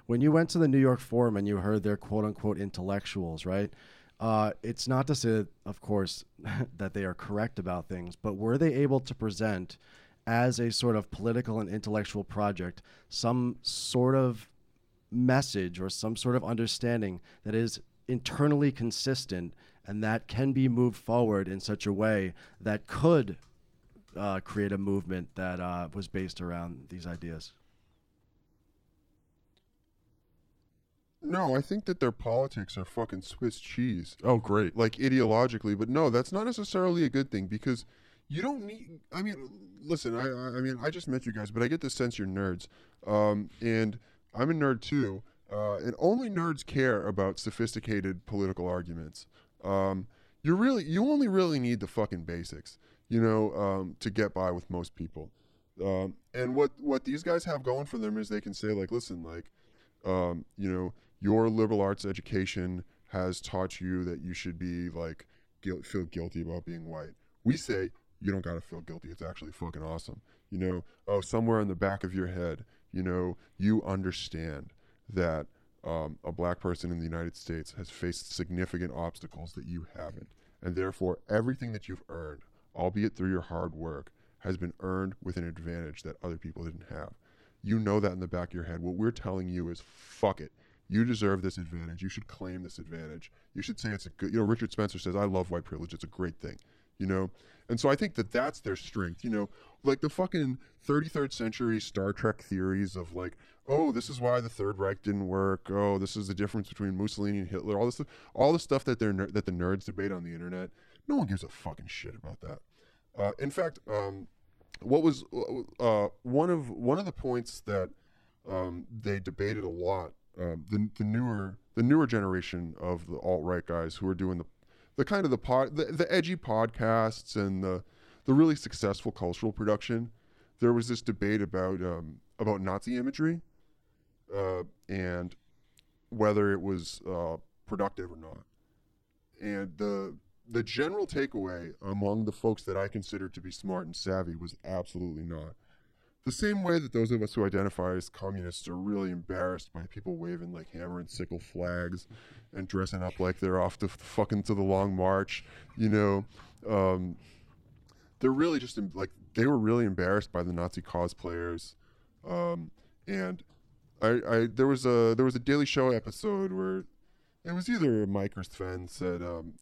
When you went to the New York Forum and you heard their quote unquote intellectuals, right? Uh, it's not to say, of course, <laughs> that they are correct about things, but were they able to present as a sort of political and intellectual project some sort of message or some sort of understanding that is internally consistent and that can be moved forward in such a way that could uh, create a movement that uh, was based around these ideas. No, I think that their politics are fucking Swiss cheese. Oh, great. Like ideologically, but no, that's not necessarily a good thing because you don't need. I mean, listen, I, I I mean, I just met you guys, but I get the sense you're nerds, um, and I'm a nerd too. Uh, and only nerds care about sophisticated political arguments. Um, you really, you only really need the fucking basics, you know, um, to get by with most people. Um, and what what these guys have going for them is they can say like, listen, like, um, you know, your liberal arts education has taught you that you should be like feel guilty about being white. We say you don't gotta feel guilty. It's actually fucking awesome. You know, oh, somewhere in the back of your head, you know, you understand that um, a black person in the United States has faced significant obstacles that you haven't, and therefore everything that you've earned, albeit through your hard work, has been earned with an advantage that other people didn't have. You know that in the back of your head. What we're telling you is fuck it. You deserve this advantage. You should claim this advantage. You should say it's a good. You know, Richard Spencer says, "I love white privilege. It's a great thing." you know. And so I think that that's their strength, you know, like the fucking 33rd century Star Trek theories of like, oh, this is why the Third Reich didn't work. Oh, this is the difference between Mussolini and Hitler. All this, all the stuff that they're that the nerds debate on the internet. No one gives a fucking shit about that. Uh, in fact, um, what was uh, one of one of the points that um, they debated a lot, um, the the newer the newer generation of the alt right guys who are doing the the kind of the pod the, the edgy podcasts and the the really successful cultural production. There was this debate about um, about Nazi imagery uh, and whether it was uh, productive or not. And the the general takeaway among the folks that I consider to be smart and savvy was absolutely not. The same way that those of us who identify as communists are really embarrassed by people waving like hammer and sickle flags and dressing up like they're off to fucking to the long march, you know, um, they're really just like they were really embarrassed by the Nazi cosplayers, um, and I, I there was a there was a Daily Shoah episode where it was either Mike or Sven said um,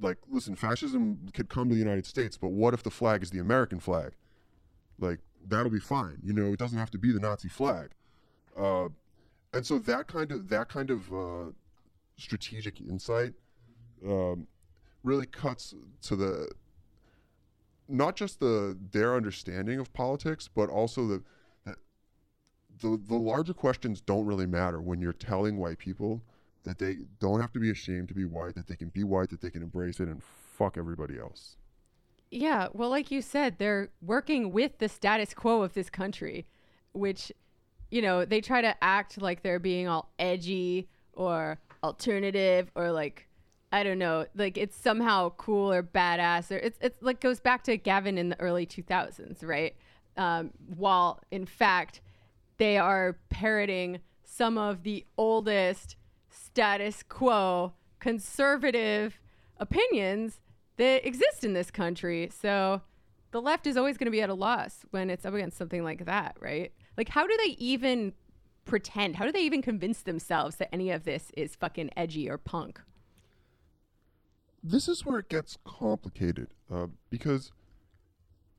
like listen fascism could come to the United States, but what if the flag is the American flag? Like that'll be fine. You know, it doesn't have to be the Nazi flag. Uh, and so that kind of that kind of uh, strategic insight um, really cuts to the not just the their understanding of politics, but also the the the larger questions don't really matter when you're telling white people that they don't have to be ashamed to be white, that they can be white, that they can embrace it and fuck everybody else. Yeah, well, like you said, they're working with the status quo of this country, which, you know, they try to act like they're being all edgy or alternative or like I don't know, like it's somehow cool or badass or it's it's like goes back to Gavin in the early 2000s, right? Um, while in fact they are parroting some of the oldest status quo conservative opinions that exist in this country. So the left is always going to be at a loss when it's up against something like that, right? Like, how do they even pretend? How do they even convince themselves that any of this is fucking edgy or punk? this is where it gets complicated uh, because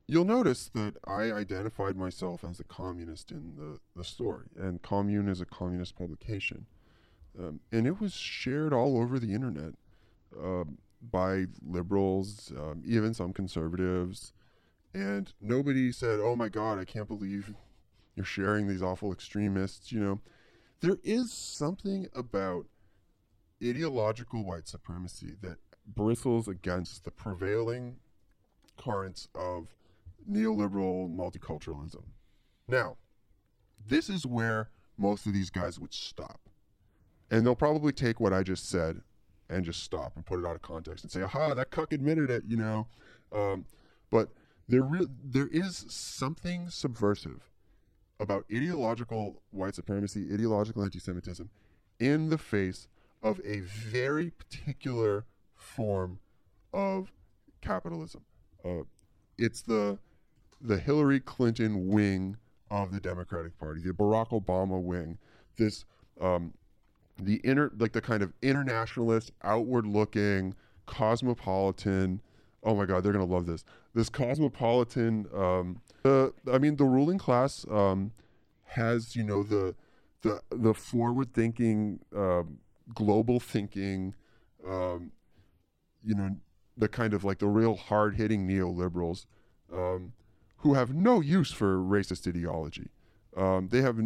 you'll notice that I identified myself as a communist in the, the story, and Commune is a communist publication. Um, and it was shared all over the internet uh, by liberals, um, even some conservatives. And nobody said, oh my God, I can't believe you're sharing these awful extremists. You know, there is something about ideological white supremacy that bristles against the prevailing currents of neoliberal multiculturalism. Now, this is where most of these guys would stop. And they'll probably take what I just said and just stop and put it out of context and say, aha, that cuck admitted it, you know. Um, but there, re- there is something subversive about ideological white supremacy, ideological anti Semitism in the face of a very particular form of capitalism. Uh, it's the the Hillary Clinton wing of the Democratic Party, the Barack Obama wing. This um, the inner like the kind of internationalist, outward looking, cosmopolitan. Oh my God, they're gonna love this. This cosmopolitan. Um, the I mean, the ruling class um, has you know the the the forward thinking, uh, global thinking, um, you know, the kind of like the real hard hitting neoliberals um, who have no use for racist ideology. Um, they have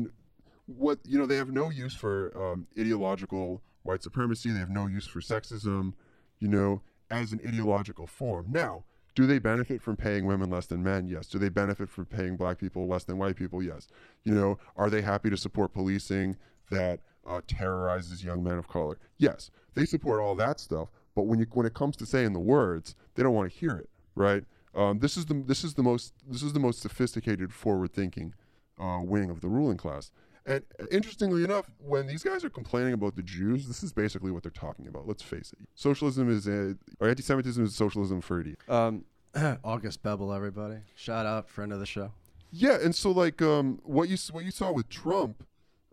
what you know. They have no use for um, ideological white supremacy. They have no use for sexism. You know, as an ideological form. Now, do they benefit from paying women less than men? Yes. Do they benefit from paying black people less than white people? Yes. You know, are they happy to support policing that uh, terrorizes young men of color? Yes. They support all that stuff. But when you when it comes to saying the words, they don't want to hear it, right? Um, this is the this is the most this is the most sophisticated, forward thinking uh, wing of the ruling class. And interestingly enough, when these guys are complaining about the Jews, this is basically what they're talking about. Let's face it. Socialism is a, or anti-Semitism is socialism for idiot. Um, <clears throat> August Bebel, everybody. Shout out, friend of the show. Yeah, and so like um, what you what you saw with Trump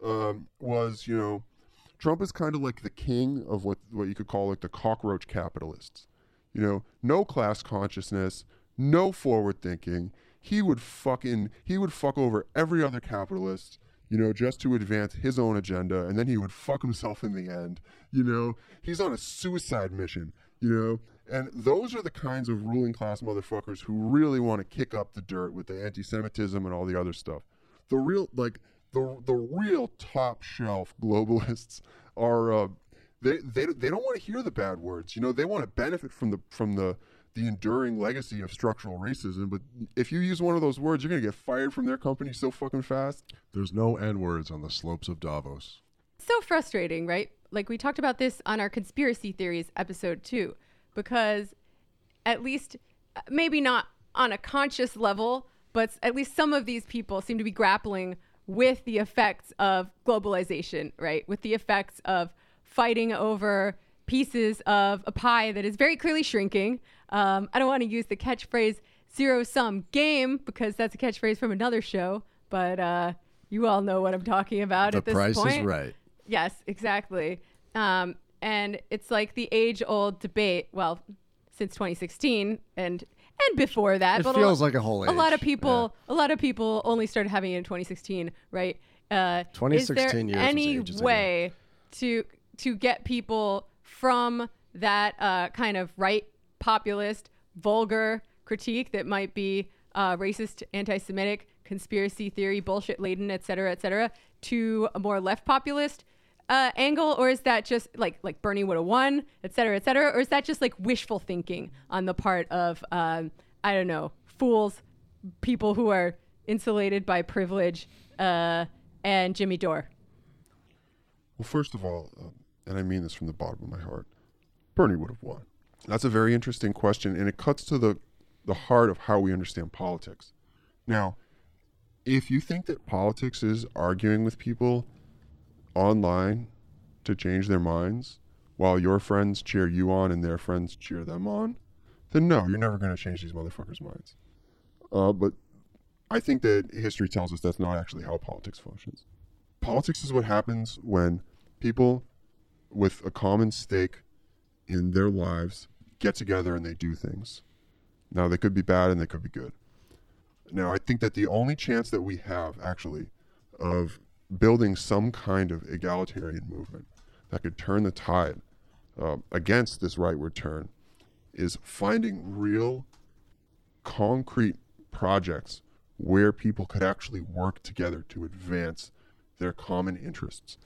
um, was you know Trump is kind of like the king of what what you could call like the cockroach capitalists. you know, no class consciousness, no forward thinking. He would fucking he would fuck over every other capitalist, you know, just to advance his own agenda, and then he would fuck himself in the end. You know, he's on a suicide mission. You know, and those are the kinds of ruling class motherfuckers who really want to kick up the dirt with the anti-Semitism and all the other stuff. The real like the the real top shelf globalists are uh, they they they don't want to hear the bad words. You know, they want to benefit from the from the the enduring legacy of structural racism. But if you use one of those words, you're gonna get fired from their company so fucking fast. There's no N words on the slopes of Davos. so frustrating, right? Like we talked about this on our conspiracy theories episode too, because at least maybe not on a conscious level, but at least some of these people seem to be grappling with the effects of globalization, right? With the effects of fighting over pieces of a pie that is very clearly shrinking. Um, I don't want to use the catchphrase zero sum game because that's a catchphrase from another show, but uh, you all know what I'm talking about The at this price point. is right. Yes, exactly. Um, and it's like the age-old debate. Well, since 2016, and and before that, It but feels a, like a whole a lot of people, a lot of people only started having it in 2016, right? Uh, is 2016 there years any way to to get people from that uh, kind of right populist, vulgar critique that might be uh, racist, anti-Semitic, conspiracy theory, bullshit laden, et cetera, et cetera, to a more left populist uh, angle, or is that just like like Bernie would have won, et cetera, et cetera, or is that just like wishful thinking on the part of um, I don't know fools, people who are insulated by privilege, uh, and Jimmy Dore? Well, first of all, um, and I mean this from the bottom of my heart, Bernie would have won. That's a very interesting question, and it cuts to the, the heart of how we understand politics. Now, if you think that politics is arguing with people online to change their minds while your friends cheer you on and their friends cheer them on, then no, you're never going to change these motherfuckers' minds. Uh, but I think that history tells us that's not actually how politics functions. Politics is what happens when people with a common stake in their lives get together and they do things. Now, they could be bad and they could be good. Now, I think that the only chance that we have actually of building some kind of egalitarian movement that could turn the tide uh, against this rightward turn is finding real concrete projects where people could actually work together to advance their common interests.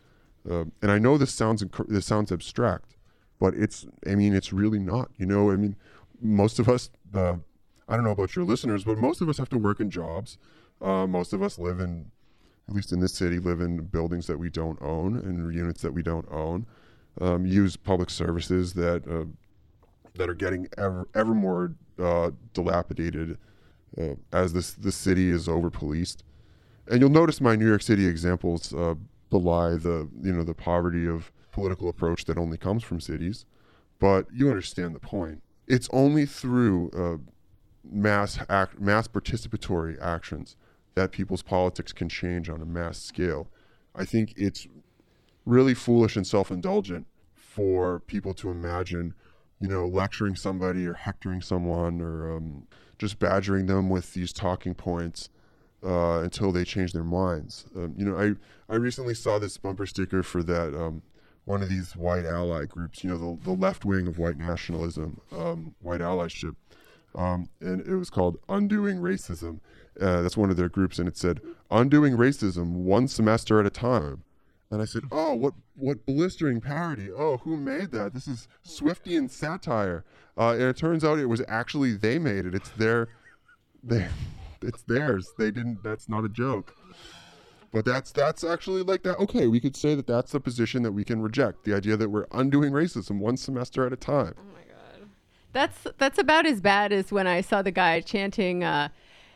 Uh, and I know this sounds inc- this sounds abstract, but it's I mean it's really not. You know, I mean most of us uh, I don't know about your listeners, but most of us have to work in jobs. Uh, most of us live in at least in this city live in buildings that we don't own and units that we don't own. Um, use public services that uh, that are getting ever ever more uh, dilapidated uh, as this the city is over policed. And you'll notice my New York City examples uh, belie the you know the poverty of political approach that only comes from cities. But you understand the point. It's only through uh, mass act, mass participatory actions that people's politics can change on a mass scale. I think it's really foolish and self-indulgent for people to imagine, you know, lecturing somebody or hectoring someone or um, just badgering them with these talking points uh, until they change their minds. Um, you know, I I recently saw this bumper sticker for that um, one of these white ally groups. You know, the the left wing of white nationalism, um, white allyship, um, and it was called "Undoing Racism." Uh, that's one of their groups, and it said "Undoing Racism one semester at a time." And I said, "Oh, what what blistering parody! Oh, who made that? This is Swiftian satire." Uh, and it turns out it was actually they made it. It's their, they, <laughs> it's theirs. They didn't. That's not a joke. But that's that's actually like that. Okay, we could say that that's the position that we can reject. The idea that we're undoing racism one semester at a time. Oh my god. That's that's about as bad as when I saw the guy chanting uh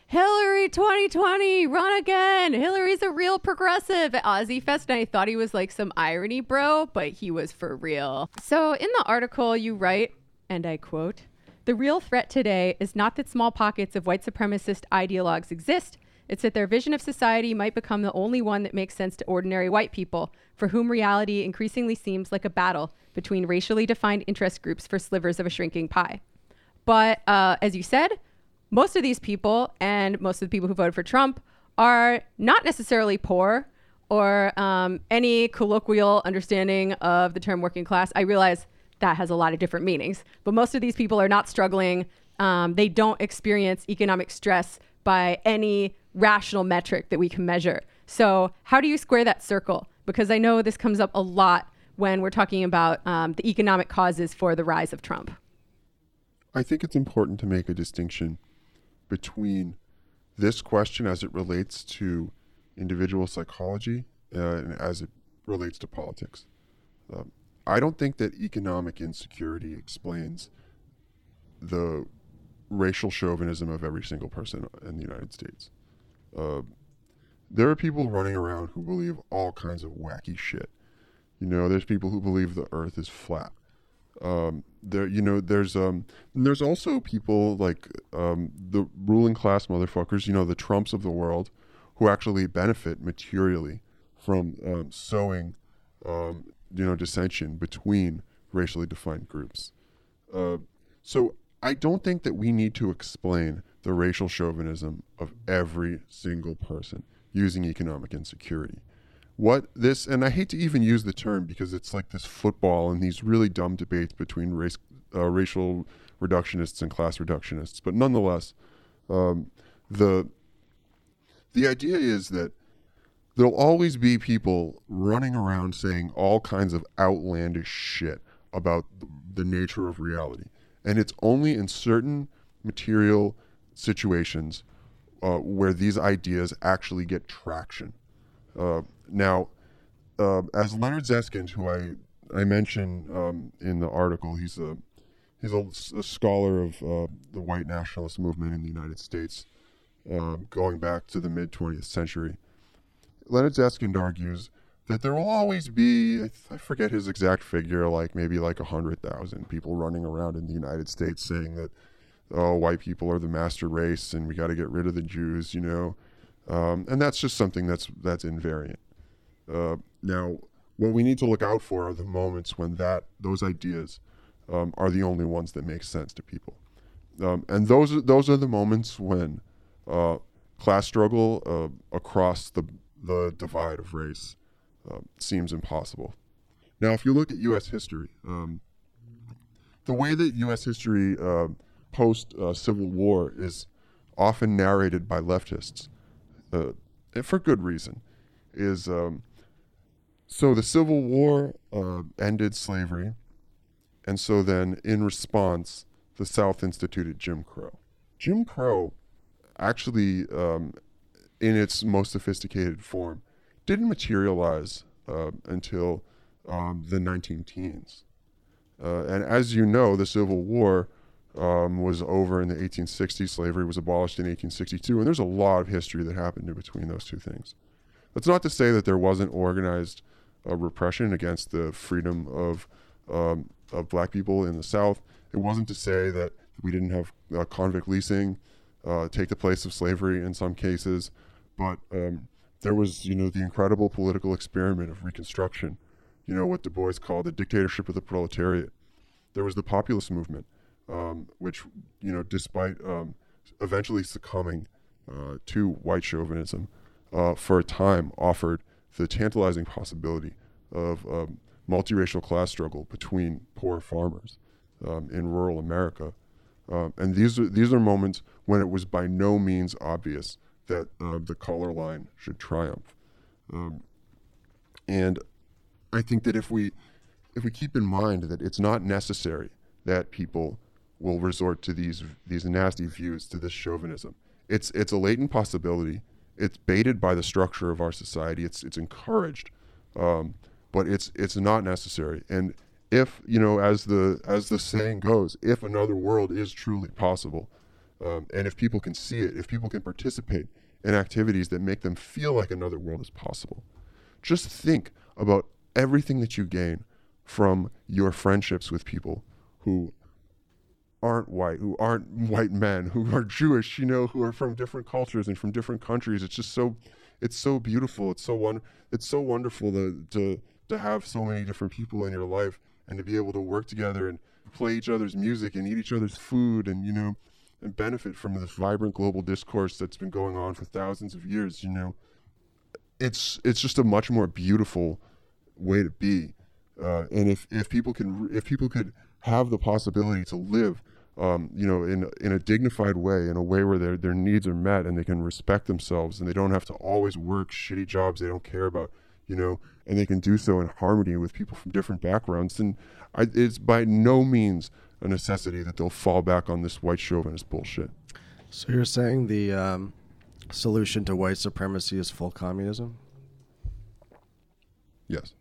Hillary 2020, run again. Hillary's a real progressive at Ozzy Fest. And I thought he was like some irony bro, but he was for real. So in the article, you write, and I quote, the real threat today is not that small pockets of white supremacist ideologues exist. It's that their vision of society might become the only one that makes sense to ordinary white people, for whom reality increasingly seems like a battle between racially defined interest groups for slivers of a shrinking pie. But uh, as you said, most of these people and most of the people who voted for Trump are not necessarily poor or um, any colloquial understanding of the term working class. I realize that has a lot of different meanings, but most of these people are not struggling. Um, they don't experience economic stress by any rational metric that we can measure. So, how do you square that circle? Because I know this comes up a lot when we're talking about um, the economic causes for the rise of Trump. I think it's important to make a distinction between this question as it relates to individual psychology uh, and as it relates to politics. Um, I don't think that economic insecurity explains the racial chauvinism of every single person in the United States. Uh, there are people running around who believe all kinds of wacky shit. You know, there's people who believe the Earth is flat. Um, there, you know, there's um, there's also people like um, the ruling class motherfuckers. You know, the Trumps of the world, who actually benefit materially from um, sowing, um, you know, dissension between racially defined groups. Uh, so I don't think that we need to explain the racial chauvinism of every single person using economic insecurity. What this, and I hate to even use the term because it's like this football and these really dumb debates between race, uh, racial reductionists and class reductionists, but nonetheless, um, the the idea is that there'll always be people running around saying all kinds of outlandish shit about the nature of reality. And it's only in certain material situations uh, where these ideas actually get traction. Uh, now, uh, as Leonard Zeskind, who I I mentioned um, in the article, he's a he's a, a scholar of uh, the white nationalist movement in the United States, um, going back to the mid 20th century. Leonard Zeskind argues that there will always be I forget his exact figure, like maybe like a hundred thousand people running around in the United States saying that oh white people are the master race and we got to get rid of the Jews, you know, um, and that's just something that's that's invariant. Uh, now, what we need to look out for are the moments when that those ideas um, are the only ones that make sense to people, um, and those those are the moments when uh, class struggle uh, across the the divide of race uh, seems impossible. Now, if you look at U.S. history, um, the way that U.S. history uh, post uh, Civil War is often narrated by leftists, uh, for good reason, is um, so the Civil War uh, ended slavery, and so then in response, the South instituted Jim Crow. Jim Crow actually, um, in its most sophisticated form, didn't materialize uh, until um, the 19 teens. Uh, and as you know, the Civil War um, was over in the 1860s. Slavery was abolished in 1862, and there's a lot of history that happened in between those two things. That's not to say that there wasn't organized uh, repression against the freedom of um, of black people in the South. It wasn't to say that we didn't have uh, convict leasing uh, take the place of slavery in some cases, but um, there was, you know, the incredible political experiment of Reconstruction. You know what Du Bois called the dictatorship of the proletariat. There was the populist movement, um, which, you know, despite um, eventually succumbing uh, to white chauvinism, uh, for a time offered the tantalizing possibility of um, multiracial class struggle between poor farmers um, in rural America. Um, and these are, these are moments when it was by no means obvious that uh, the color line should triumph. Um, and I think that if we if we keep in mind that it's not necessary that people will resort to these these nasty views to this chauvinism, it's it's a latent possibility it's baited by the structure of our society. It's it's encouraged, um, but it's it's not necessary. And if you know, as the as the saying goes, if another world is truly possible, um, and if people can see it, if people can participate in activities that make them feel like another world is possible, just think about everything that you gain from your friendships with people who aren't white, who aren't white men, who are Jewish, you know, who are from different cultures and from different countries. It's just so, it's so beautiful. It's so one, it's so wonderful to to to have so many different people in your life and to be able to work together and play each other's music and eat each other's food and you know and benefit from this vibrant global discourse that's been going on for thousands of years you know it's it's just a much more beautiful way to be. Uh, and if if people can if people could have the possibility to live um, you know in in a dignified way in a way where their their needs are met and they can respect themselves and they don't have to always work shitty jobs they don't care about you know and they can do so in harmony with people from different backgrounds then I, it's by no means a necessity that they'll fall back on this white chauvinist bullshit So you're saying the um, solution to white supremacy is full communism? yes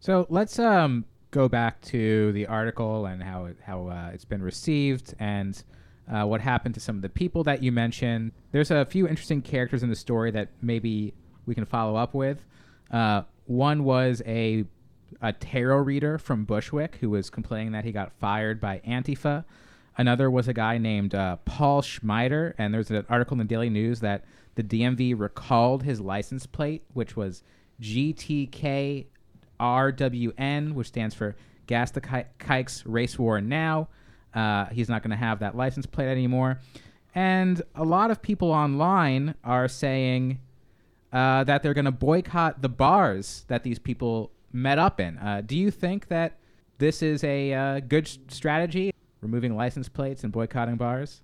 So let's um, go back to the article and how it, how uh, it's been received and uh, what happened to some of the people that you mentioned. There's a few interesting characters in the story that maybe we can follow up with. Uh, one was a a tarot reader from Bushwick who was complaining that he got fired by Antifa. Another was a guy named uh, Paul Schmeider, and there's an article in the Daily News that the DMV recalled his license plate, which was GTK RWN, which stands for Gas the Kikes Race War Now. Uh, he's not going to have that license plate anymore. And a lot of people online are saying uh, that they're going to boycott the bars that these people met up in. Uh, do you think that this is a uh, good strategy, removing license plates and boycotting bars?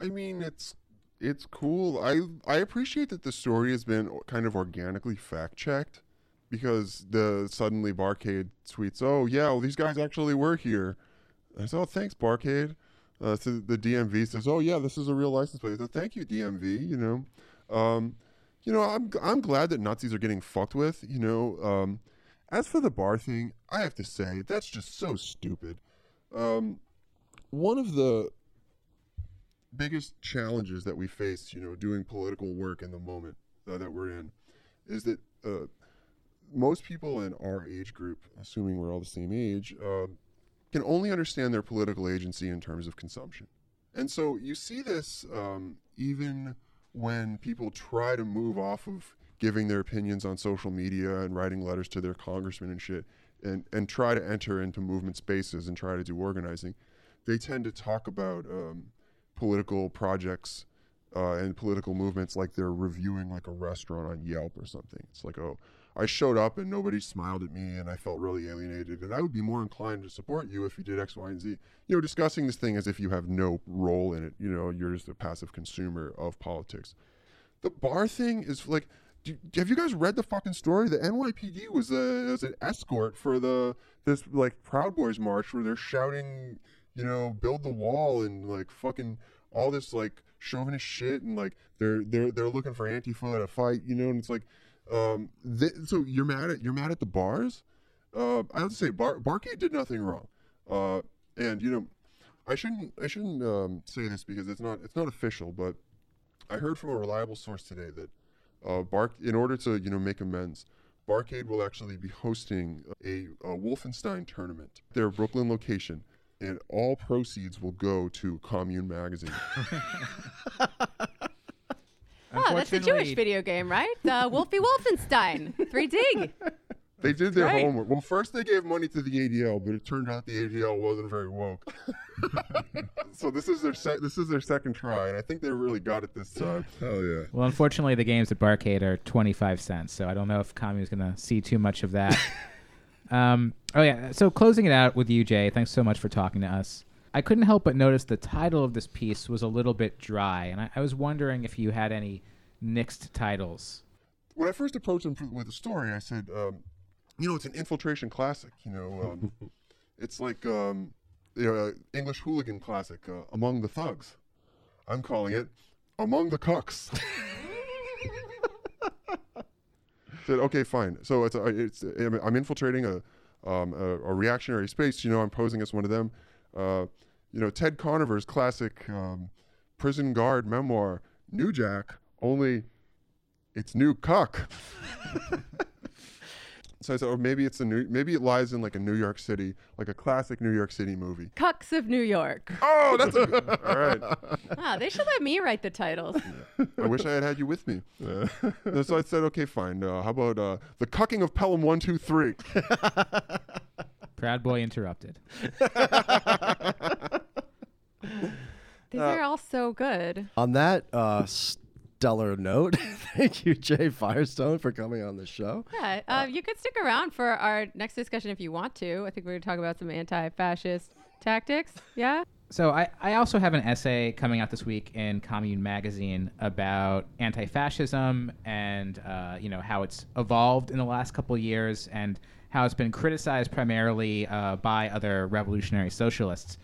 I mean, it's it's cool. I I appreciate that the story has been kind of organically fact checked because the suddenly Barcade tweets, "Oh yeah, well these guys actually were here." I said, "Oh thanks Barcade." Uh, so the DMV says, "Oh yeah, this is a real license plate." So "Thank you DMV." You know, um, you know, I'm I'm glad that Nazis are getting fucked with. You know, um, as for the bar thing, I have to say that's just so stupid. Um, one of the biggest challenges that we face, you know, doing political work in the moment uh, that we're in, is that uh, most people in our age group, assuming we're all the same age, uh, can only understand their political agency in terms of consumption. And so you see this um, even when people try to move off of giving their opinions on social media and writing letters to their congressmen and shit and, and try to enter into movement spaces and try to do organizing. They tend to talk about um, political projects uh, and political movements like they're reviewing like a restaurant on Yelp or something. It's like, oh, I showed up and nobody smiled at me and I felt really alienated and I would be more inclined to support you if you did X, Y, and Z. You know, discussing this thing as if you have no role in it. You know, you're just a passive consumer of politics. The bar thing is like, do, have you guys read the fucking story? The NYPD was a was an escort for the this like Proud Boys march where they're shouting, you know, build the wall and like fucking all this like chauvinist shit and like they're they're they're looking for Antifa to fight, you know, and it's like, um, th- so you're mad at you're mad at the bars? Uh, I have to say, Bar Barcade did nothing wrong, uh, and you know, I shouldn't I shouldn't um, say this because it's not it's not official, but I heard from a reliable source today that uh, Bark in order to you know make amends. Barcade will actually be hosting a, a Wolfenstein tournament, at their Brooklyn location, and all proceeds will go to Commune Magazine. <laughs> <laughs> Oh, that's a Jewish video game, right? Uh, Wolfie Wolfenstein. 3D. <laughs> They did their Right. homework. Well, first they gave money to the ADL, but it turned out the ADL wasn't very woke. <laughs> so this is their sec- this is their second try, and I think they really got it this time. Hell yeah! Well, unfortunately, the games at Barcade are 25 cents, so I don't know if Kami is going to see too much of that. <laughs> um, oh, yeah. So, closing it out with you, Jay, thanks so much for talking to us. I couldn't help but notice the title of this piece was a little bit dry, and I, I was wondering if you had any nixed titles. When I first approached him with the story, I said, um, "You know, it's an infiltration classic. You know, um, <laughs> it's like um, you know, uh, English hooligan classic, uh, Among the Thugs. I'm calling it Among the Cucks." <laughs> said, okay, fine. So it's, a, it's I'm I'm infiltrating a, um, a a reactionary space. You know, I'm posing as one of them. Uh, you know, Ted Conover's classic um, prison guard memoir, New Jack. Only it's new cuck. <laughs> so I said, or maybe it's a new, maybe it lies in like a New York City, like a classic New York City movie. Cucks of New York. Oh, that's a, all right. Wow, <laughs> they should let me write the titles. I wish I had had you with me. And so I said, okay, fine. Uh, how about uh, the cucking of Pelham One Two Three? <laughs> Proud boy interrupted. <laughs> These Uh, are all so good. On that uh, stellar note, <laughs> thank you, Jay Firestone, for coming on the show. Yeah, uh, you could stick around for our next discussion if you want to. I think we're going to talk about some anti-fascist tactics. Yeah. So I, I also have an essay coming out this week in Commune Magazine about anti-fascism and uh, you know how it's evolved in the last couple of years and how it's been criticized primarily uh, by other revolutionary socialists.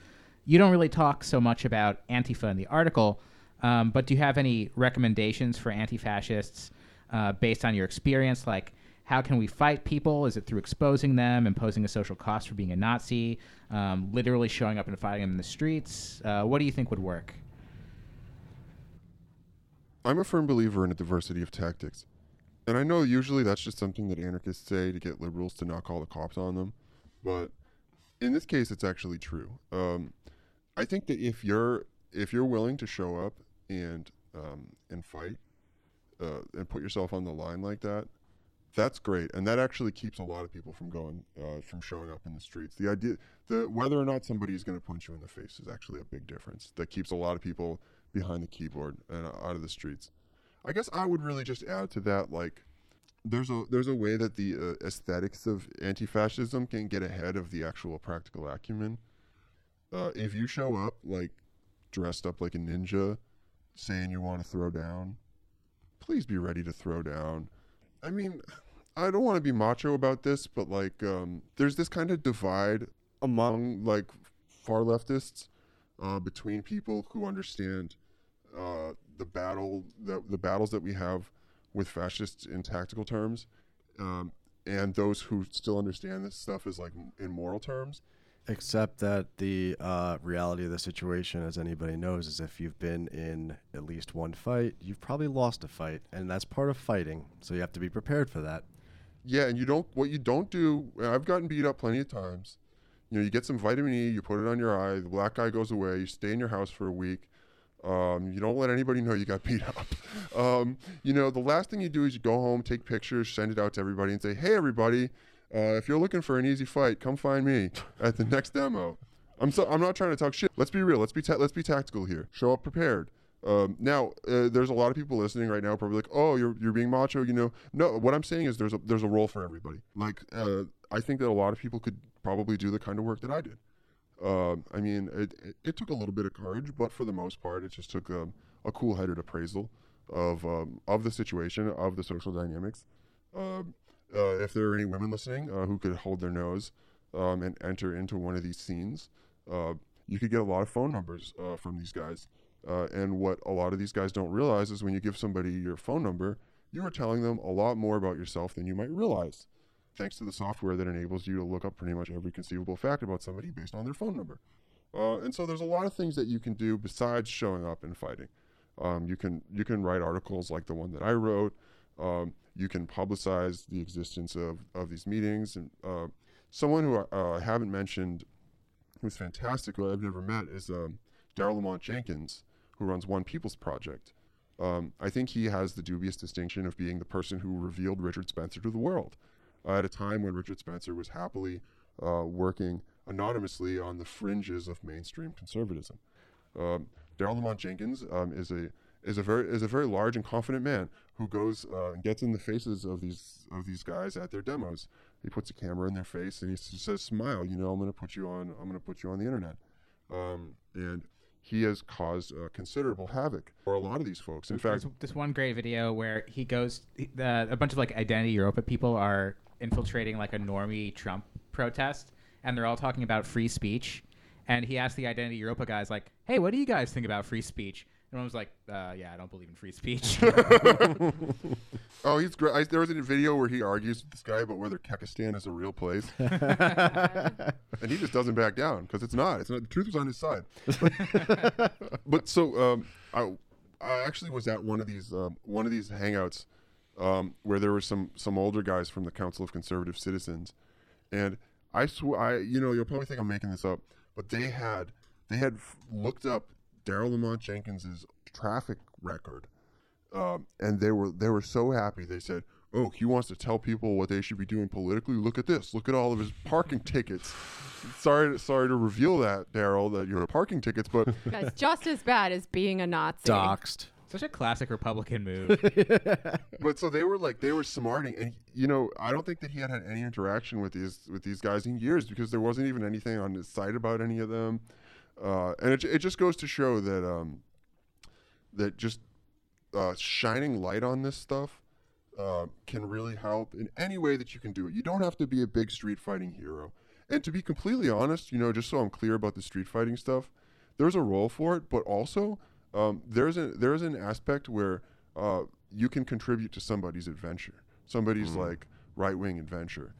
You don't really talk so much about Antifa in the article, um, but do you have any recommendations for anti-fascists uh, based on your experience? Like, how can we fight people? Is it through exposing them, imposing a social cost for being a Nazi, um, literally showing up and fighting them in the streets? Uh, what do you think would work? I'm a firm believer in a diversity of tactics. And I know usually that's just something that anarchists say to get liberals to not call the cops on them. But in this case, it's actually true. Um, I think that if you're if you're willing to show up and um, and fight uh, and put yourself on the line like that, that's great, and that actually keeps a lot of people from going uh, from showing up in the streets. The idea, the whether or not somebody is going to punch you in the face is actually a big difference. That keeps a lot of people behind the keyboard and out of the streets. I guess I would really just add to that, like, there's a there's a way that the uh, aesthetics of anti-fascism can get ahead of the actual practical acumen. Uh, if you show up like dressed up like a ninja, saying you want to throw down, please be ready to throw down. I mean, I don't want to be macho about this, but like, um, there's this kind of divide among like far leftists uh, between people who understand uh, the battle, the, the battles that we have with fascists in tactical terms, um, and those who still understand this stuff is like in moral terms. Except that the uh, reality of the situation, as anybody knows, is if you've been in at least one fight, you've probably lost a fight, and that's part of fighting. So you have to be prepared for that. Yeah, and you don't. What you don't do. and I've gotten beat up plenty of times. You know, you get some vitamin E, you put it on your eye. The black eye goes away. You stay in your house for a week. Um, you don't let anybody know you got beat up. <laughs> Um, you know, the last thing you do is you go home, take pictures, send it out to everybody, and say, "Hey, everybody, uh, if you're looking for an easy fight, come find me at the <laughs> next demo." I'm so I'm not trying to talk shit. Let's be real. Let's be ta- let's be tactical here. Show up prepared. Um, now, uh, there's a lot of people listening right now, probably like, "Oh, you're you're being macho," you know. No, what I'm saying is there's a there's a role for everybody. Like, uh, I think that a lot of people could probably do the kind of work that I did. Um, I mean, it, it, it took a little bit of courage, but for the most part, it just took um, a cool-headed appraisal of um, of the situation, of the social dynamics. Um, uh, if there are any women listening uh, who could hold their nose um, and enter into one of these scenes, uh, you could get a lot of phone numbers uh, from these guys. Uh, and what a lot of these guys don't realize is when you give somebody your phone number, you are telling them a lot more about yourself than you might realize thanks to the software that enables you to look up pretty much every conceivable fact about somebody based on their phone number. Uh, and so there's a lot of things that you can do besides showing up and fighting. Um, you can you can write articles like the one that I wrote. Um, you can publicize the existence of, of these meetings. And uh, someone who I uh, haven't mentioned, who's fantastic, who I've never met, is um, Daryl Lamont Jenkins, who runs One People's Project. Um, I think he has the dubious distinction of being the person who revealed Richard Spencer to the world uh, at a time when Richard Spencer was happily uh, working anonymously on the fringes of mainstream conservatism. Um, Daryl Lamont Jenkins um, is a is a very is a very large and confident man who goes uh, and gets in the faces of these of these guys at their demos. He puts a camera in their face and he s- says, "Smile, you know, I'm going to put you on. I'm going to put you on the internet." Um, and he has caused uh, considerable havoc for a lot of these folks. In fact, There's this one great video where he goes, he- uh, a bunch of like Identity Evropa people are infiltrating like a normie Trump protest, and they're all talking about free speech. And he asked the Identity Evropa guys, like, "Hey, what do you guys think about free speech?" And one was like, uh, "Yeah, I don't believe in free speech." <laughs> oh, he's great. I, there was a video where he argues with this guy about whether Kekistan is a real place, <laughs> and he just doesn't back down because it's not. It's not. The truth was on his side. <laughs> but so um, I, I actually was at one of these um, one of these hangouts um, where there were some some older guys from the Council of Conservative Citizens, and I swear, I you know you'll probably think I'm making this up, but they had they had f- looked up Daryl Lamont Jenkins's traffic record, um, and they were they were so happy. They said, oh, he wants to tell people what they should be doing politically. Look at this. Look at all of his parking tickets. Sorry, sorry to reveal that, Daryl, that you're parking tickets, but <laughs> Guys, just as bad as being a Nazi. Doxed. Such a classic Republican move. <laughs> but so they were like they were smarting, and you know I don't think that he had had any interaction with these with these guys in years because there wasn't even anything on his site about any of them, uh, and it it just goes to show that um that just uh, shining light on this stuff uh, can really help in any way that you can do it. You don't have to be a big street fighting hero, and to be completely honest, you know, just so I'm clear about the street fighting stuff, there's a role for it, but also um, there's a there's an aspect where uh, you can contribute to somebody's adventure, somebody's like right wing adventure.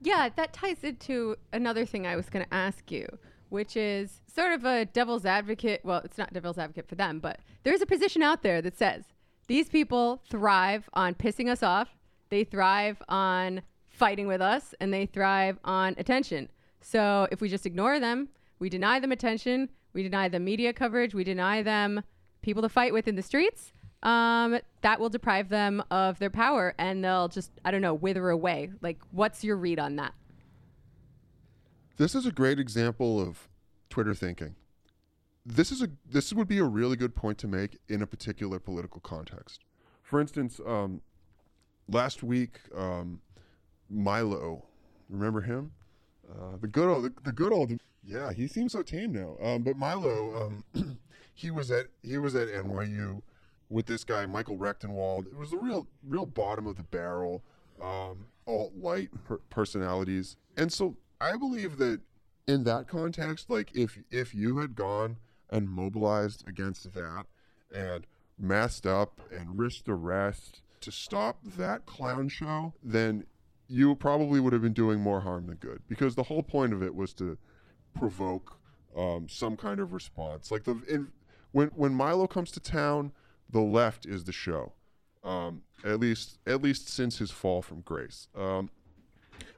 Yeah, that ties into another thing I was going to ask you, which is sort of a devil's advocate. Well, it's not devil's advocate for them, but there's a position out there that says these people thrive on pissing us off, they thrive on fighting with us, and they thrive on attention. So if we just ignore them, we deny them attention, we deny them media coverage, we deny them people to fight with in the streets. Um, that will deprive them of their power and they'll just, I don't know, wither away. Like, what's your read on that? This is a great example of Twitter thinking. This is a this would be a really good point to make in a particular political context. For instance, um, last week, um, Milo, remember him? Uh, the good old, the, the good old, yeah, he seems so tame now. Um, but Milo, um, <clears throat> he was at he was at NYU with this guy Michael Rectenwald. It was a real real bottom of the barrel, um, alt light per- personalities, and so I believe that in that context, like if if you had gone and mobilized against that and masked up and risked arrest to stop that clown show, then you probably would have been doing more harm than good because the whole point of it was to provoke um, some kind of response. Like the in, when when Milo comes to town, the left is the show. Um, at least at least since his fall from grace. Um,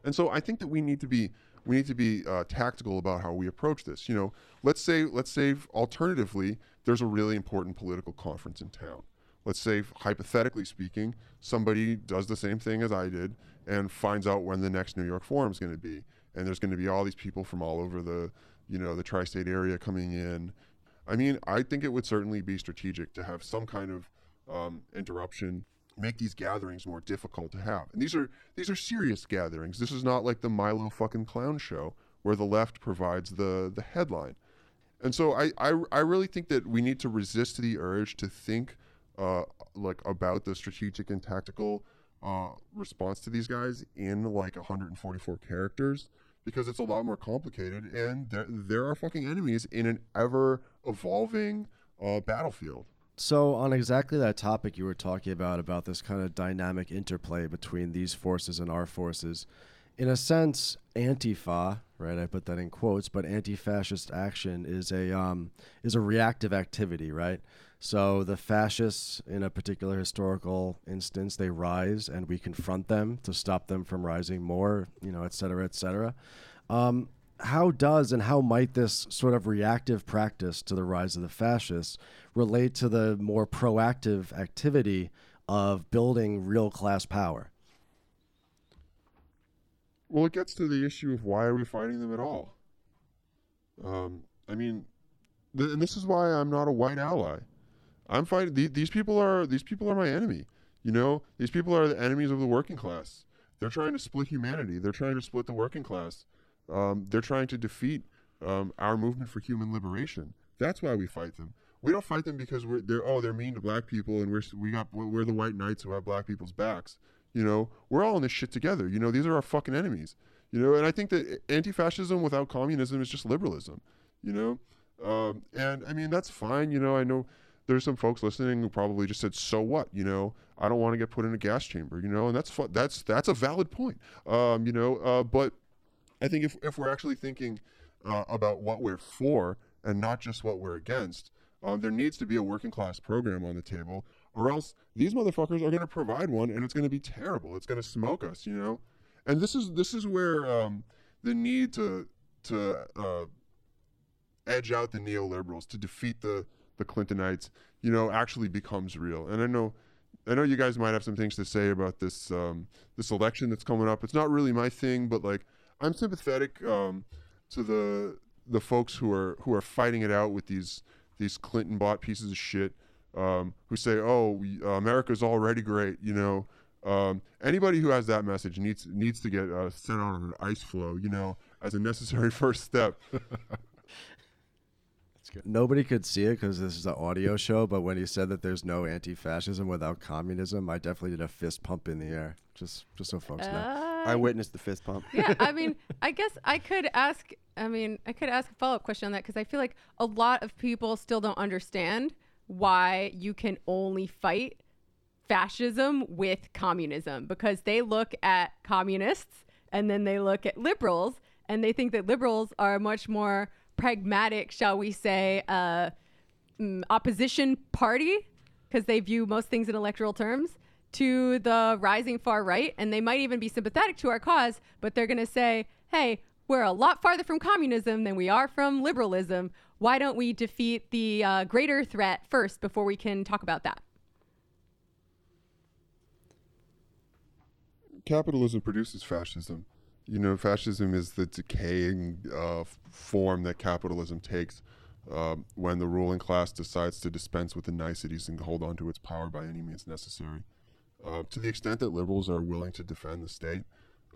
and so I think that we need to be we need to be uh, tactical about how we approach this. You know, let's say let's say alternatively, there's a really important political conference in town. Let's say hypothetically speaking, somebody does the same thing as I did and finds out when the next New York Forum is going to be, and there's going to be all these people from all over the you know the tri-state area coming in. I mean, I think it would certainly be strategic to have some kind of um, interruption make these gatherings more difficult to have. And these are these are serious gatherings. This is not like the Milo fucking clown show where the left provides the the headline. And so I I, I really think that we need to resist the urge to think uh, like about the strategic and tactical uh, response to these guys in like 144 characters because it's a lot more complicated and there, there are fucking enemies in an ever evolving uh, battlefield. So, on exactly that topic you were talking about, about this kind of dynamic interplay between these forces and our forces, in a sense, Antifa, right? I put that in quotes, but anti-fascist action is a um, is a reactive activity, right? So the fascists, in a particular historical instance, they rise, and we confront them to stop them from rising more, you know, et cetera, et cetera. Um, how does and how might this sort of reactive practice to the rise of the fascists relate to the more proactive activity of building real class power? Well, it gets to the issue of why are we fighting them at all? Um, I mean, th- and this is why I'm not a white ally. I'm fighting th- these people are these people are my enemy. You know, these people are the enemies of the working class. They're trying to split humanity. They're trying to split the working class. Um, they're trying to defeat um, our movement for human liberation. That's why we fight them. We don't fight them because we're they're oh they're mean to black people and we're we got we're the white knights who have black people's backs. You know, we're all in this shit together. You know, these are our fucking enemies. You know, and I think that anti-fascism without communism is just liberalism. You know, um, and I mean that's fine. You know, I know there's some folks listening who probably just said, "So what?" You know, I don't want to get put in a gas chamber. You know, and that's fu- that's that's a valid point. Um, you know, uh, but I think if if we're actually thinking uh, about what we're for and not just what we're against, um, there needs to be a working class program on the table, or else these motherfuckers are going to provide one, and it's going to be terrible. It's going to smoke us, you know. And this is this is where um, the need to to uh, edge out the neoliberals to defeat the the Clintonites, you know, actually becomes real. And I know I know you guys might have some things to say about this um, this election that's coming up. It's not really my thing, but like I'm sympathetic um, to the the folks who are who are fighting it out with these these Clinton bought pieces of shit um, who say, "Oh, we, uh, America's already great," you know. Um, anybody who has that message needs needs to get uh, sent on an ice floe, you know, as a necessary <laughs> first step. Nobody could see it because this is an audio show, but when he said that there's no anti-fascism without communism, I definitely did a fist pump in the air, just just so folks know. Uh, I witnessed the fist pump. yeah, I mean, <laughs> I guess I could ask. I mean, I could ask a follow up question on that because I feel like a lot of people still don't understand why you can only fight fascism with communism because they look at communists and then they look at liberals and they think that liberals are much more pragmatic, shall we say, uh, mm, opposition party because they view most things in electoral terms to the rising far right and they might even be sympathetic to our cause but they're going to say hey we're a lot farther from communism than we are from liberalism why don't we defeat the uh, greater threat first before we can talk about that Capitalism produces fascism. You know, fascism is the decaying uh, form that capitalism takes um, when the ruling class decides to dispense with the niceties and hold on to its power by any means necessary. Uh, to the extent that liberals are willing to defend the state,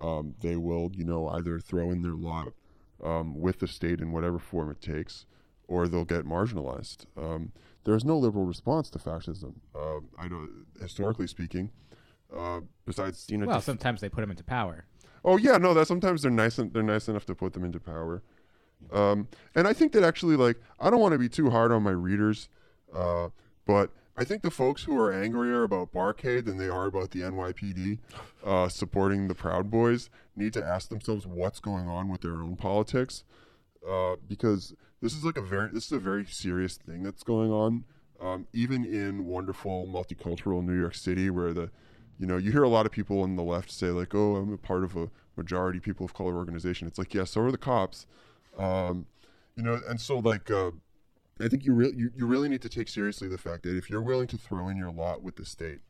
um, they will, you know, either throw in their lot um, with the state in whatever form it takes, or they'll get marginalized. Um, there is no liberal response to fascism. Uh, I don't, historically speaking. Uh, besides, you know, Well, def- sometimes they put them into power. Oh yeah, no, that sometimes they're nice and they're nice enough to put them into power. Um, and I think that actually, like, I don't want to be too hard on my readers, uh, but I think the folks who are angrier about Barcade than they are about the NYPD uh, supporting the Proud Boys need to ask themselves what's going on with their own politics, uh, because this is like a very this is a very serious thing that's going on, um, even in wonderful multicultural New York City, where the you know, you hear a lot of people on the left say like, "Oh, I'm a part of a majority people of color organization." It's like, yeah, so are the cops, um, you know, and so like, uh, I think you really you, you really need to take seriously the fact that if you're willing to throw in your lot with the state,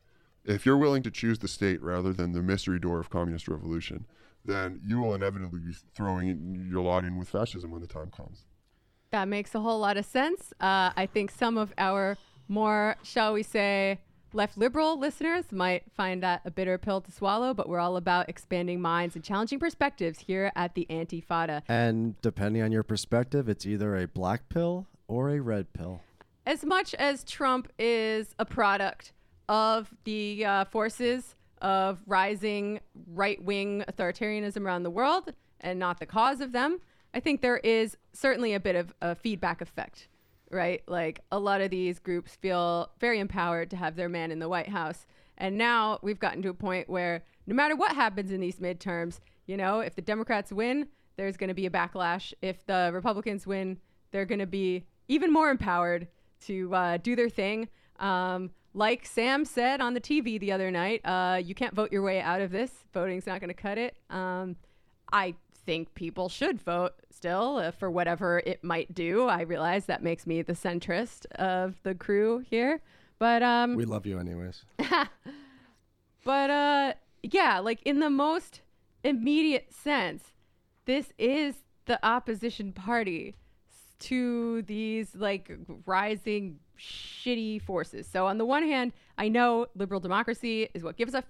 if you're willing to choose the state rather than the mystery door of communist revolution, then you will inevitably be throwing your lot in with fascism when the time comes. that makes a whole lot of sense uh, i think some of our more shall we say left liberal listeners might find that a bitter pill to swallow but we're all about expanding minds and challenging perspectives here at the antifada And depending on your perspective, it's either a black pill or a red pill. as much as Trump is a product of the uh, forces of rising right wing authoritarianism around the world and not the cause of them, I think there is certainly a bit of a feedback effect, right? Like a lot of these groups feel very empowered to have their man in the White House. And now we've gotten to a point where no matter what happens in these midterms, you know, if the Democrats win, there's going to be a backlash. If the Republicans win, they're going to be even more empowered to uh, do their thing. Um, like Sam said on the TV the other night, uh, you can't vote your way out of this. Voting's not going to cut it. Um, I think people should vote still uh, for whatever it might do. I realize that makes me the centrist of the crew here, but um, We love you anyways. <laughs> but uh yeah, like in the most immediate sense, this is the opposition party to these like rising shitty forces. So on the one hand, I know liberal democracy is what gives us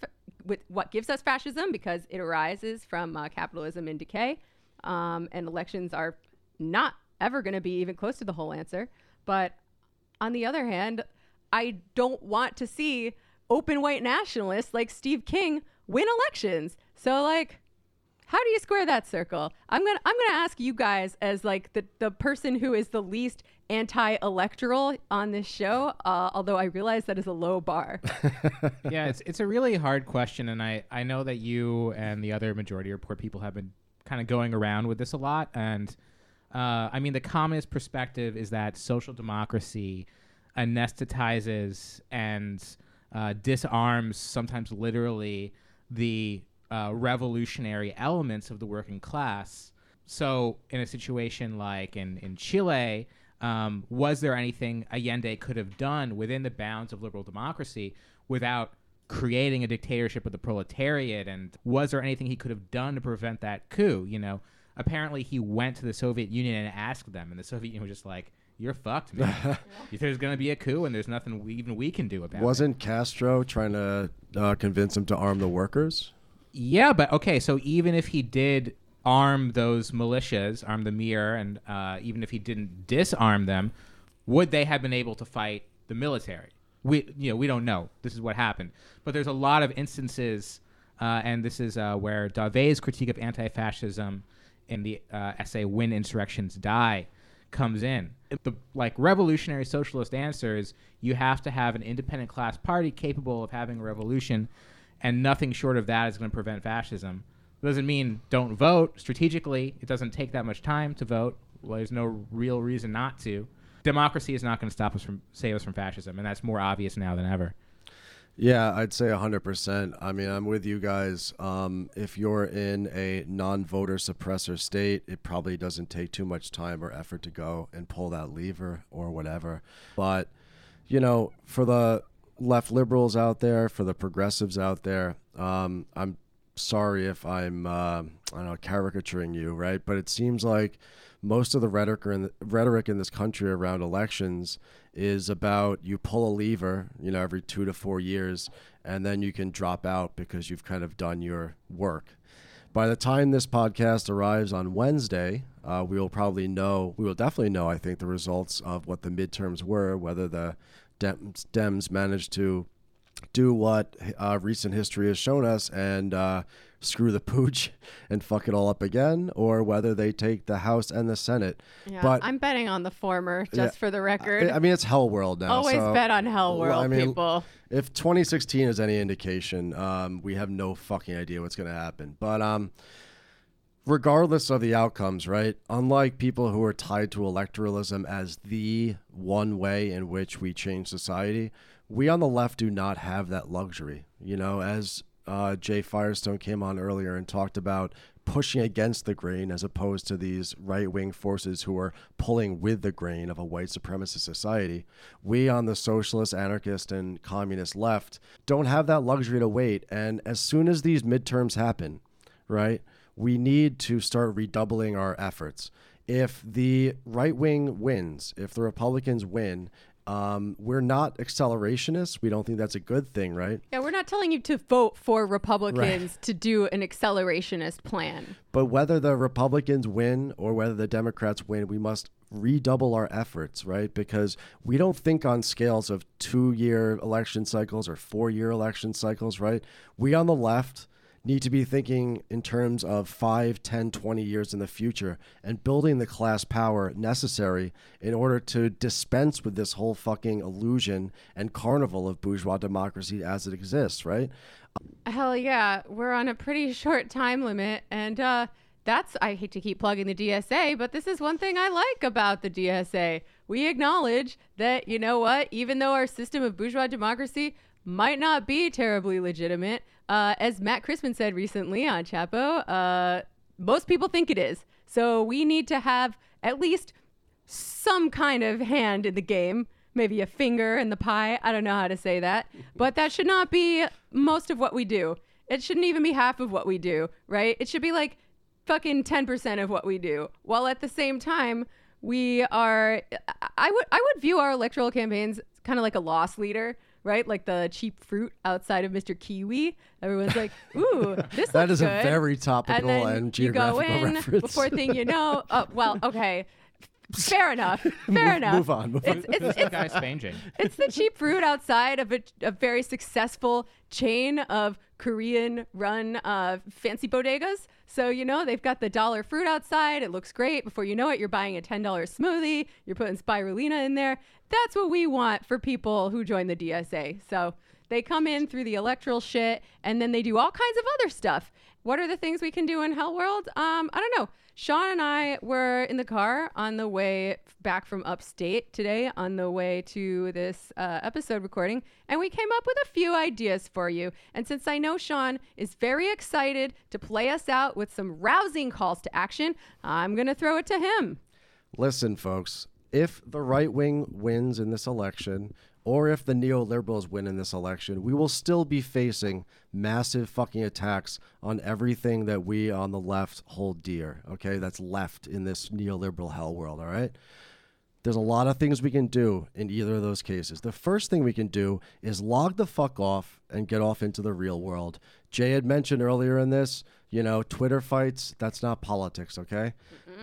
with what gives us fascism because it arises from uh, capitalism in decay, um, and elections are not ever going to be even close to the whole answer. But on the other hand, I don't want to see open white nationalists like Steve King win elections. So like how do you square that circle? I'm gonna I'm gonna ask you guys as like the the person who is the least anti-electoral on this show. Uh, although I realize that is a low bar. <laughs> yeah, it's it's a really hard question, and I I know that you and the other majority report people have been kind of going around with this a lot, and uh, I mean the communist perspective is that social democracy anesthetizes and uh, disarms, sometimes literally, the uh, revolutionary elements of the working class. So, in a situation like in, in Chile, um, was there anything Allende could have done within the bounds of liberal democracy without creating a dictatorship of the proletariat and was there anything he could have done to prevent that coup you know apparently he went to the soviet union and asked them and the soviet union was just like you're fucked man <laughs> there's going to be a coup and there's nothing we, even we can do about it Wasn't Castro trying to uh, convince him to arm the workers? Yeah, but okay, so even if he did arm those militias, arm the Mir, and uh, even if he didn't disarm them, would they have been able to fight the military? We, you know, we don't know. This is what happened, but there's a lot of instances, uh, and this is uh, where Dave's critique of anti-fascism in the uh, essay "When Insurrections Die" comes in. The like revolutionary socialist answer is you have to have an independent class party capable of having a revolution and nothing short of that is going to prevent fascism. It doesn't mean don't vote strategically. It doesn't take that much time to vote. Well, there's no real reason not to. Democracy is not going to stop us from save us from fascism, and that's more obvious now than ever. Yeah, I'd say 100%. I mean, I'm with you guys. Um, if you're in a non voter suppressor state, it probably doesn't take too much time or effort to go and pull that lever or whatever. But, you know, for the left liberals out there, for the progressives out there, um, I'm sorry if I'm, uh, I don't know, caricaturing you, right? But it seems like most of the rhetoric in, rhetoric in this country around elections is about you pull a lever, you know, every two to four years, and then you can drop out because you've kind of done your work. By the time this podcast arrives on Wednesday, uh, we will probably know, we will definitely know, I think, the results of what the midterms were, whether the Dems, Dems managed to do what uh, recent history has shown us and uh, screw the pooch <laughs> and fuck it all up again, or whether they take the House and the Senate. Yeah, but I'm betting on the former, just Yeah, for the record. I, I mean, it's hell world now. Always so- bet on Hell Well, World, I mean, people. If 2016 is any indication, um, we have no fucking idea what's going to happen. But um, regardless of the outcomes, right? Unlike people who are tied to electoralism as the one way in which we change society, we on the left do not have that luxury. You know, as uh, Jay Firestone came on earlier and talked about pushing against the grain as opposed to these right wing forces who are pulling with the grain of a white supremacist society. We on the socialist, anarchist, and communist left don't have that luxury to wait. And as soon as these midterms happen, right, we need to start redoubling our efforts. If the right wing wins, if the Republicans win, um, we're not accelerationists. We don't think that's a good thing, right? Yeah, we're not telling you to vote for Republicans to do an accelerationist plan. But whether the Republicans win or whether the Democrats win, we must redouble our efforts, right? Because we don't think on scales of two year election cycles or four year election cycles, right? We on the left need to be thinking in terms of 5, 10, 20 years in the future and building the class power necessary in order to dispense with this whole fucking illusion and carnival of bourgeois democracy as it exists, right? Hell yeah, we're on a pretty short time limit, and uh, that's I hate to keep plugging the DSA, but this is one thing I like about the DSA. We acknowledge that you know what, even though our system of bourgeois democracy might not be terribly legitimate, uh, as Matt Christman said recently on Chapo, uh, most people think it is. So we need to have at least some kind of hand in the game, maybe a finger in the pie. I don't know how to say that, but that should not be most of what we do. It shouldn't even be half of what we do, right? It should be like fucking 10% of what we do. While at the same time, we are I would I would view our electoral campaigns kind of like a loss leader, right? Like the cheap fruit outside of Mr. Kiwi. Everyone's like, <laughs> "Ooh, this That looks is a good." very topical and and, then you geographical go in reference. before thing you know. <laughs> Oh, well, okay. Fair enough. Fair enough. Move on. Move on. It's, it's, the it's, guy spanging? it's the cheap fruit outside of a, a very successful chain of Korean run uh, fancy bodegas. So, you know, they've got the dollar fruit outside. It looks great. Before you know it, you're buying a $10 smoothie. You're putting spirulina in there. That's what we want for people who join the DSA. So they come in through the electoral shit and then they do all kinds of other stuff. What are the things we can do in Hell World? Um, I don't know. Sean and I were in the car on the way back from upstate today, on the way to this uh, episode recording, and we came up with a few ideas for you. And since I know Sean is very excited to play us out with some rousing calls to action, I'm going to throw it to him. Listen, folks, if the right wing wins in this election, or if the neoliberals win in this election, we will still be facing massive fucking attacks on everything that we on the left hold dear. Okay, that's left in this neoliberal hell world. All right. There's a lot of things we can do in either of those cases. The first thing we can do is log the fuck off and get off into the real world. Jay had mentioned earlier in this, you know, Twitter fights, that's not politics, okay?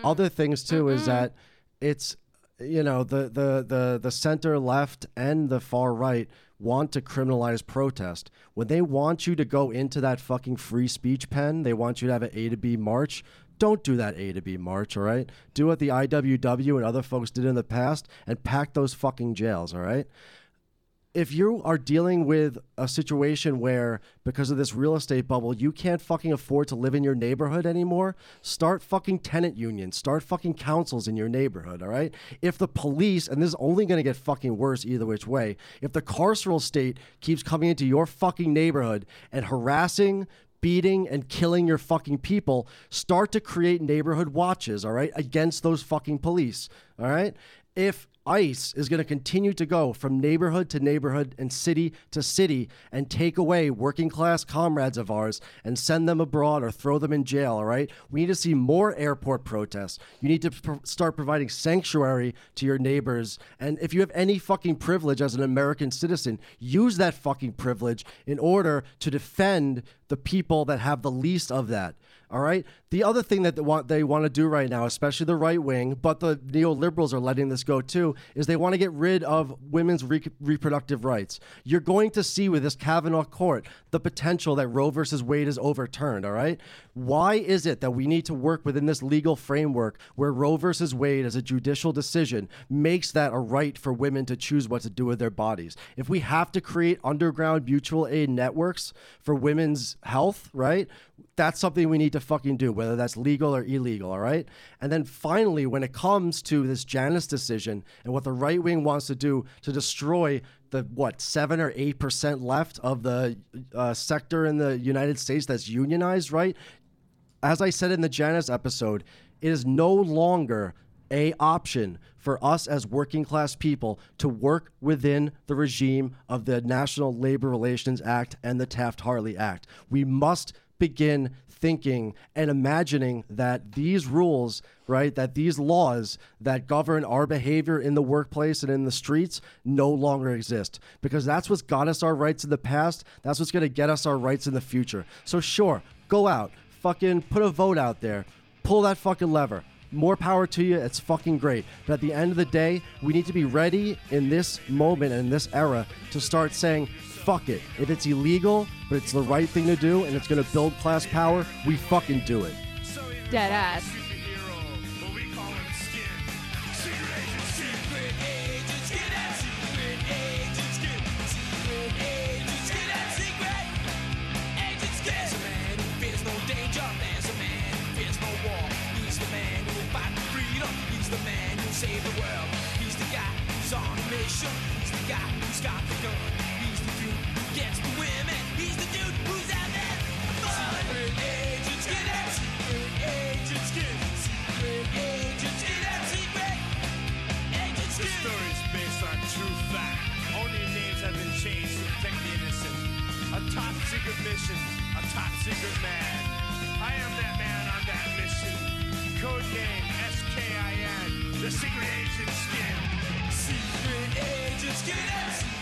Other things too is that it's you know, the, the the the center left and the far right want to criminalize protest. When they want you to go into that fucking free speech pen, they want you to have an A to B march. Don't do that A to B march, all right? Do what the IWW and other folks did in the past and pack those fucking jails, all right? If you are dealing with a situation where because of this real estate bubble you can't fucking afford to live in your neighborhood anymore start fucking tenant unions start fucking councils in your neighborhood all right if the police and this is only going to get fucking worse either which way if the carceral state keeps coming into your fucking neighborhood and harassing beating and killing your fucking people, start to create neighborhood watches, all right, against those fucking police, all right? If ICE is going to continue to go from neighborhood to neighborhood and city to city and take away working class comrades of ours and send them abroad or throw them in jail, all right? We need to see more airport protests. You need to pr- start providing sanctuary to your neighbors. And if you have any fucking privilege as an American citizen, use that fucking privilege in order to defend the people that have the least of that. All right. The other thing that they want they want to do right now, especially the right wing, but the neoliberals are letting this go too, is they want to get rid of women's re- reproductive rights. You're going to see with this Kavanaugh court the potential that Roe versus Wade is overturned. All right. Why is it that we need to work within this legal framework where Roe versus Wade, as a judicial decision, makes that a right for women to choose what to do with their bodies? If we have to create underground mutual aid networks for women's health, right? That's something we need to fucking do, whether that's legal or illegal, all right? And then finally, when it comes to this Janus decision and what the right wing wants to do to destroy the what seven or eight percent left of the uh, sector in the United States that's unionized, right? As I said in the Janus episode, it is no longer a option for us as working class people to work within the regime of the National Labor Relations Act and the Taft-Hartley Act. We must begin thinking and imagining that these rules, right, that these laws that govern our behavior in the workplace and in the streets no longer exist. Because that's what's got us our rights in the past. That's what's going to get us our rights in the future. So, sure, go out, fucking put a vote out there, pull that fucking lever. More power to you. It's fucking great. But at the end of the day, we need to be ready in this moment and in this era to start saying, fuck it. If it's illegal, but it's the right thing to do and it's going to build class power, we fucking do it. Dead ass. Save the world. He's the guy who's on a mission. He's the guy who's got the gun. Top secret mission, a top secret man. I am that man on that mission. Code name S-K-I-N. The secret agent skin. Secret agents get out.